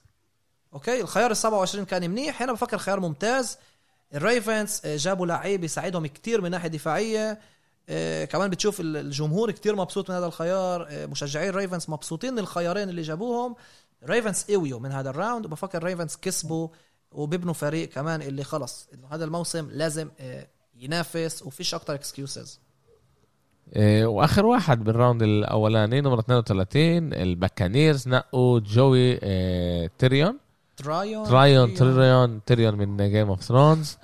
Speaker 3: okay؟ الخيار ال 27 كان منيح. هنا بفكر خيار ممتاز. الريفنز آه، جابوا لعيب يساعدهم كتير من ناحية دفاعية. آه، كمان بتشوف ال- الجمهور كتير مبسوط من هذا الخيار. آه، مشجعين الريفنز مبسوطين من الخيارين اللي جابوهم. الريفنز قويوا من هذا الراوند وبفكر الريفنز كسبوا وبيبنوا فريق كمان اللي خلص. إنه هذا الموسم لازم آه، ينافس وفيش أكتر
Speaker 1: excuses وآخر واحد بالراوند الأولاني نمرة 32 الباكانيرز نقوا جوي تيريون
Speaker 3: ترايون.
Speaker 1: ترايون تيريون تيريون من Game of Thrones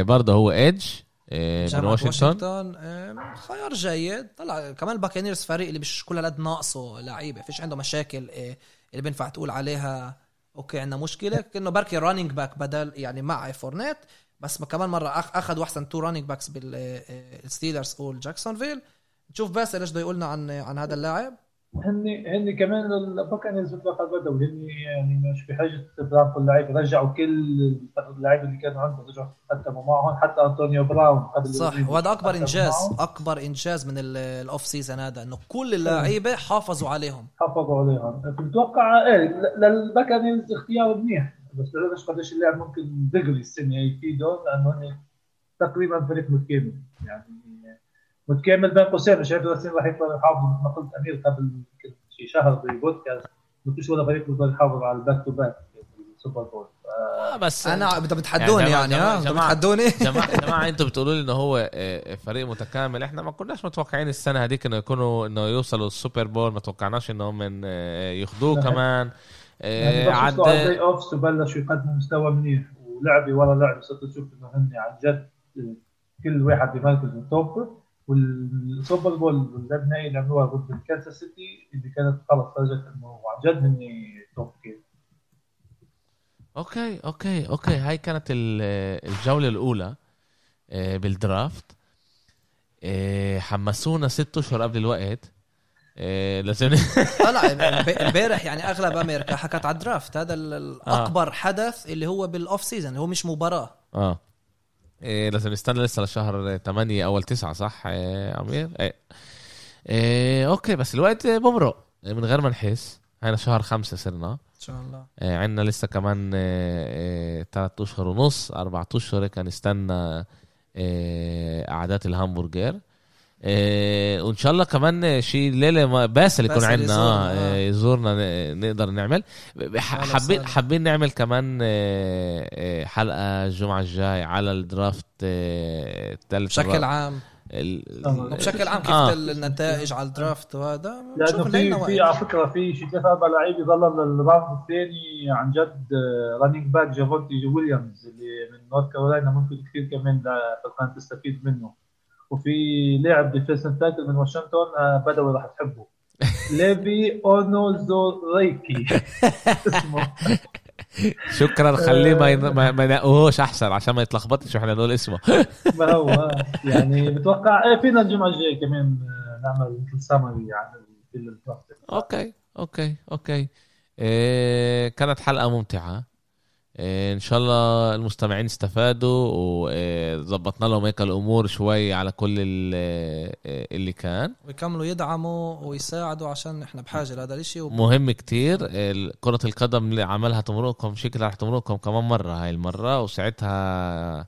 Speaker 1: برضه هو edge من
Speaker 3: جامعة
Speaker 1: واشنطن
Speaker 3: واشنطن آم، خيار جيد. طلع كمان الباكانيرز فريق اللي مش كل هالقد ناقصه لعيبة. فيش عنده مشاكل آه، اللي بينفع تقول عليها. okay عندنا مشكلة. كانه بركي running back بدل يعني مع فورنيت بس ما كمان مرة اخذوا احسن two running backs بالستيلرز والجاكسونفيل نشوف باسل إيش بده يقولنا عن عن هذا اللاعب.
Speaker 2: هن هن كمان الباكانيرز بتوقع بدوي هن يعني مش بحاجه كل لعيب رجعوا كل اللعيبة اللي كانوا عندهم رجعوا قدموا معهم حتى أنطونيو براون قبل
Speaker 3: صح. وهذا
Speaker 2: أكبر
Speaker 3: إنجاز
Speaker 2: معهم،
Speaker 3: أكبر إنجاز من ال- ال off season هذا إنه كل اللعيبة حافظوا عليهم.
Speaker 2: حافظوا عليهم. بتوقع إيه ل- للباكانيرز اختيار منيح. بس بعرفش قديش اللاعب ممكن دغري السنة يفيدهم لأنه هن تقريبا فريق متكامل. يعني متكامل بين قوسين. مش هيك سنين راح يقدروا يحافظوا مثل ما قلت أمير قبل يمكن شي شهر بالبودكاست. ما فيش ولا فريق بيقدر يحافظ على ال back-to-back ال Super Bowl.
Speaker 1: آه، بس
Speaker 3: أنا بدكم بتحدوني
Speaker 1: يعني
Speaker 3: يعني ها بدكم
Speaker 1: جماعة-
Speaker 3: بتحدوني؟
Speaker 1: جماعة جماعة أنتوا بتقولوا لي إنه هو آه، فريق متكامل. إحنا ما كناش متوقعين السنة هذيك إنه يكونوا إنه يوصلوا ال Super Bowl. ما توقعناش انهم من آه، ياخذوه
Speaker 2: لا.
Speaker 1: كمان.
Speaker 2: يعني
Speaker 1: آه، عد
Speaker 2: ال play offs وبلشوا يقدموا مستوى منيح. ولعبه ورا لعبه صرت تشوف إنه هن عن جد كل واحد بمركزه top. وال Super Bowl النهائي اللي عملوها ضد الكانساس سيتي اللي كانت خلص فرجت إنه عن جد هن توب كيف.
Speaker 1: okay okay okay. هاي كانت ال- الجولة الأولى آه، بال draft. آه، حمسونا ست أشهر قبل الوقت. آه، لازم
Speaker 3: طلع امب- إمبارح يعني أغلب أمريكا حكت على ال draft. هذا ال- الأكبر حدث اللي هو بال off-season اللي هو مش مباراة.
Speaker 1: آه. إيه لازم نستنى لسه لشهر 8 أول 9 صح؟ إيه عمير إيه. إيه okay بس الوقت بمرق إيه، من غير ما نحس. هينا شهر خمسة صرنا.
Speaker 3: إن شاء الله.
Speaker 1: إيه عندنا لسه كمان إيه إيه ثلاث أشهر ونص أربع أشهر هيك نستنى إيه قعدات الهامبرغر. إيه وإن شاء الله كمان شي ليلة ما باسل يكون عندنا
Speaker 3: يزورنا،
Speaker 1: آه
Speaker 3: آه.
Speaker 1: إيه، يزورنا ن- نقدر نعمل حابين. حابين نعمل كمان إيه، إيه، حلقة الجمعة الجاي على ال draft الثالث
Speaker 3: بشكل. عام
Speaker 1: ال-
Speaker 2: آه.
Speaker 3: وبشكل عام كيف
Speaker 1: آه.
Speaker 3: ال- النتائج على ال draft
Speaker 2: وهذا
Speaker 3: لأنه
Speaker 2: في في. على فكرة في شي ثلاث أربع لعيبه ظلوا لل round الثاني عن جد running back جافونتي ويليامز اللي من نورث كارولاينا ممكن كثير كمان تستفيد منه وفي لاعب defensive tackle من واشنطن آه، بدوي راح تحبه. ليفي اونوزوريكي اسمه.
Speaker 1: شكرا خليه ما ما ينقوهوش أحسن عشان ما يتلخبطش وإحنا نقول اسمه.
Speaker 2: ما هو آه، يعني بتوقع إيه فينا الجمعة الجاية كمان آه، نعمل مثل summary عن
Speaker 1: okay okay okay. إيه كانت حلقة ممتعة. إن شاء الله المستمعين استفادوا وظبطنا لهم هيك الأمور شوي على كل ال- اللي كان.
Speaker 3: ويكملوا يدعموا ويساعدوا عشان إحنا بحاجة لهذا الشيء وب...
Speaker 1: مهم كتير. كرة القدم اللي عملها تمرقكم شكلها رح تمرقكم كمان مرة هاي المرة وساعتها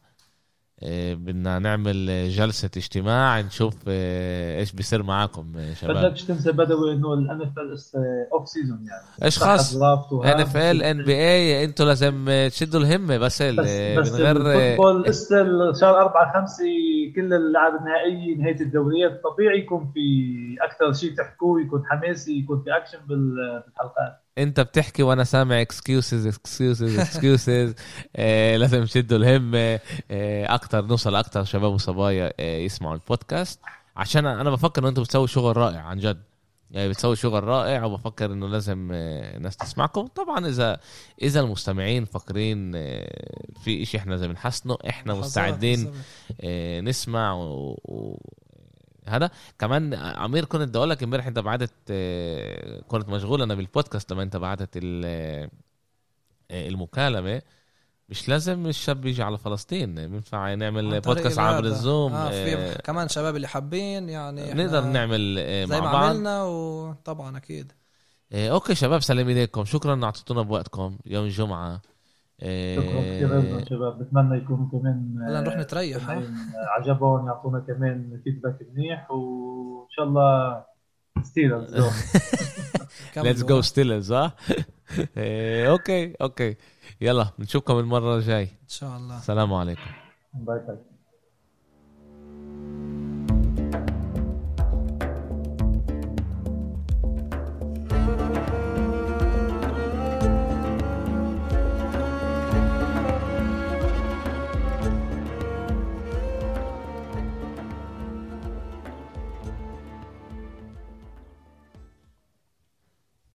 Speaker 1: بدنا نعمل جلسة اجتماع نشوف إيه، إيش بيصير معاكم إيه، شباب.
Speaker 2: بدكش تنسى بدوي إنه الان اف ال off-season يعني.
Speaker 1: إيش خاص. ان اف ال ان بي اي أنتوا لازم تشدوا الهمة بس ال-
Speaker 2: بس بس
Speaker 1: من غير
Speaker 2: ال football استل شهر 4 5 كل اللعب النهائي نهاية الدوريات طبيعي يكون في أكثر شيء تحكوه يكون حماسي يكون في اكشن بال- بالحلقات.
Speaker 1: انت بتحكي وأنا سامع excuses excuses excuses لازم نشدوا الهمه آه، أكتر نوصل أكتر شباب وصبايا آه، يسمعوا البودكاست. عشان أنا بفكر انه أنتم بتسووا شغل رائع عن جد. يعني بتسوي شغل رائع وبفكر انه لازم آه، الناس تسمعكم. طبعا إذا إذا المستمعين فاكرين آه، في إشي إحنا لازم نحسنه إحنا مستعدين آه، نسمع و... هذا. كمان عمير كنت بدي أقول لك إمبارح أنت بعتت آه، كنت مشغول أنا بالبودكاست لما أنت بعتت ال- آه، المكالمة. مش لازم الشاب يجي على فلسطين بينفع نعمل بودكاست عبر. الزوم.
Speaker 3: آه في
Speaker 1: آه،
Speaker 3: كمان شباب اللي حابين يعني
Speaker 1: نقدر نعمل آه،
Speaker 3: زي
Speaker 1: مع
Speaker 3: ما
Speaker 1: بعض.
Speaker 3: عملنا وطبعا أكيد.
Speaker 1: آه، okay شباب يسلموا ايديكم شكرا اعطيتونا بوقتكم. يوم الجمعه آه،
Speaker 2: شكرا كثير لكم شباب بتمنى يكونوا كمان
Speaker 3: هلا نروح نتريح.
Speaker 2: كمان عجبهم يعطونا كمان feedback منيح وإن شاء الله ستيلرز
Speaker 1: let's go Steelers ها آه، okay okay. يلا بنشوفكم المرة الجاي.
Speaker 3: إن شاء الله.
Speaker 1: السلام عليكم.
Speaker 2: باي باي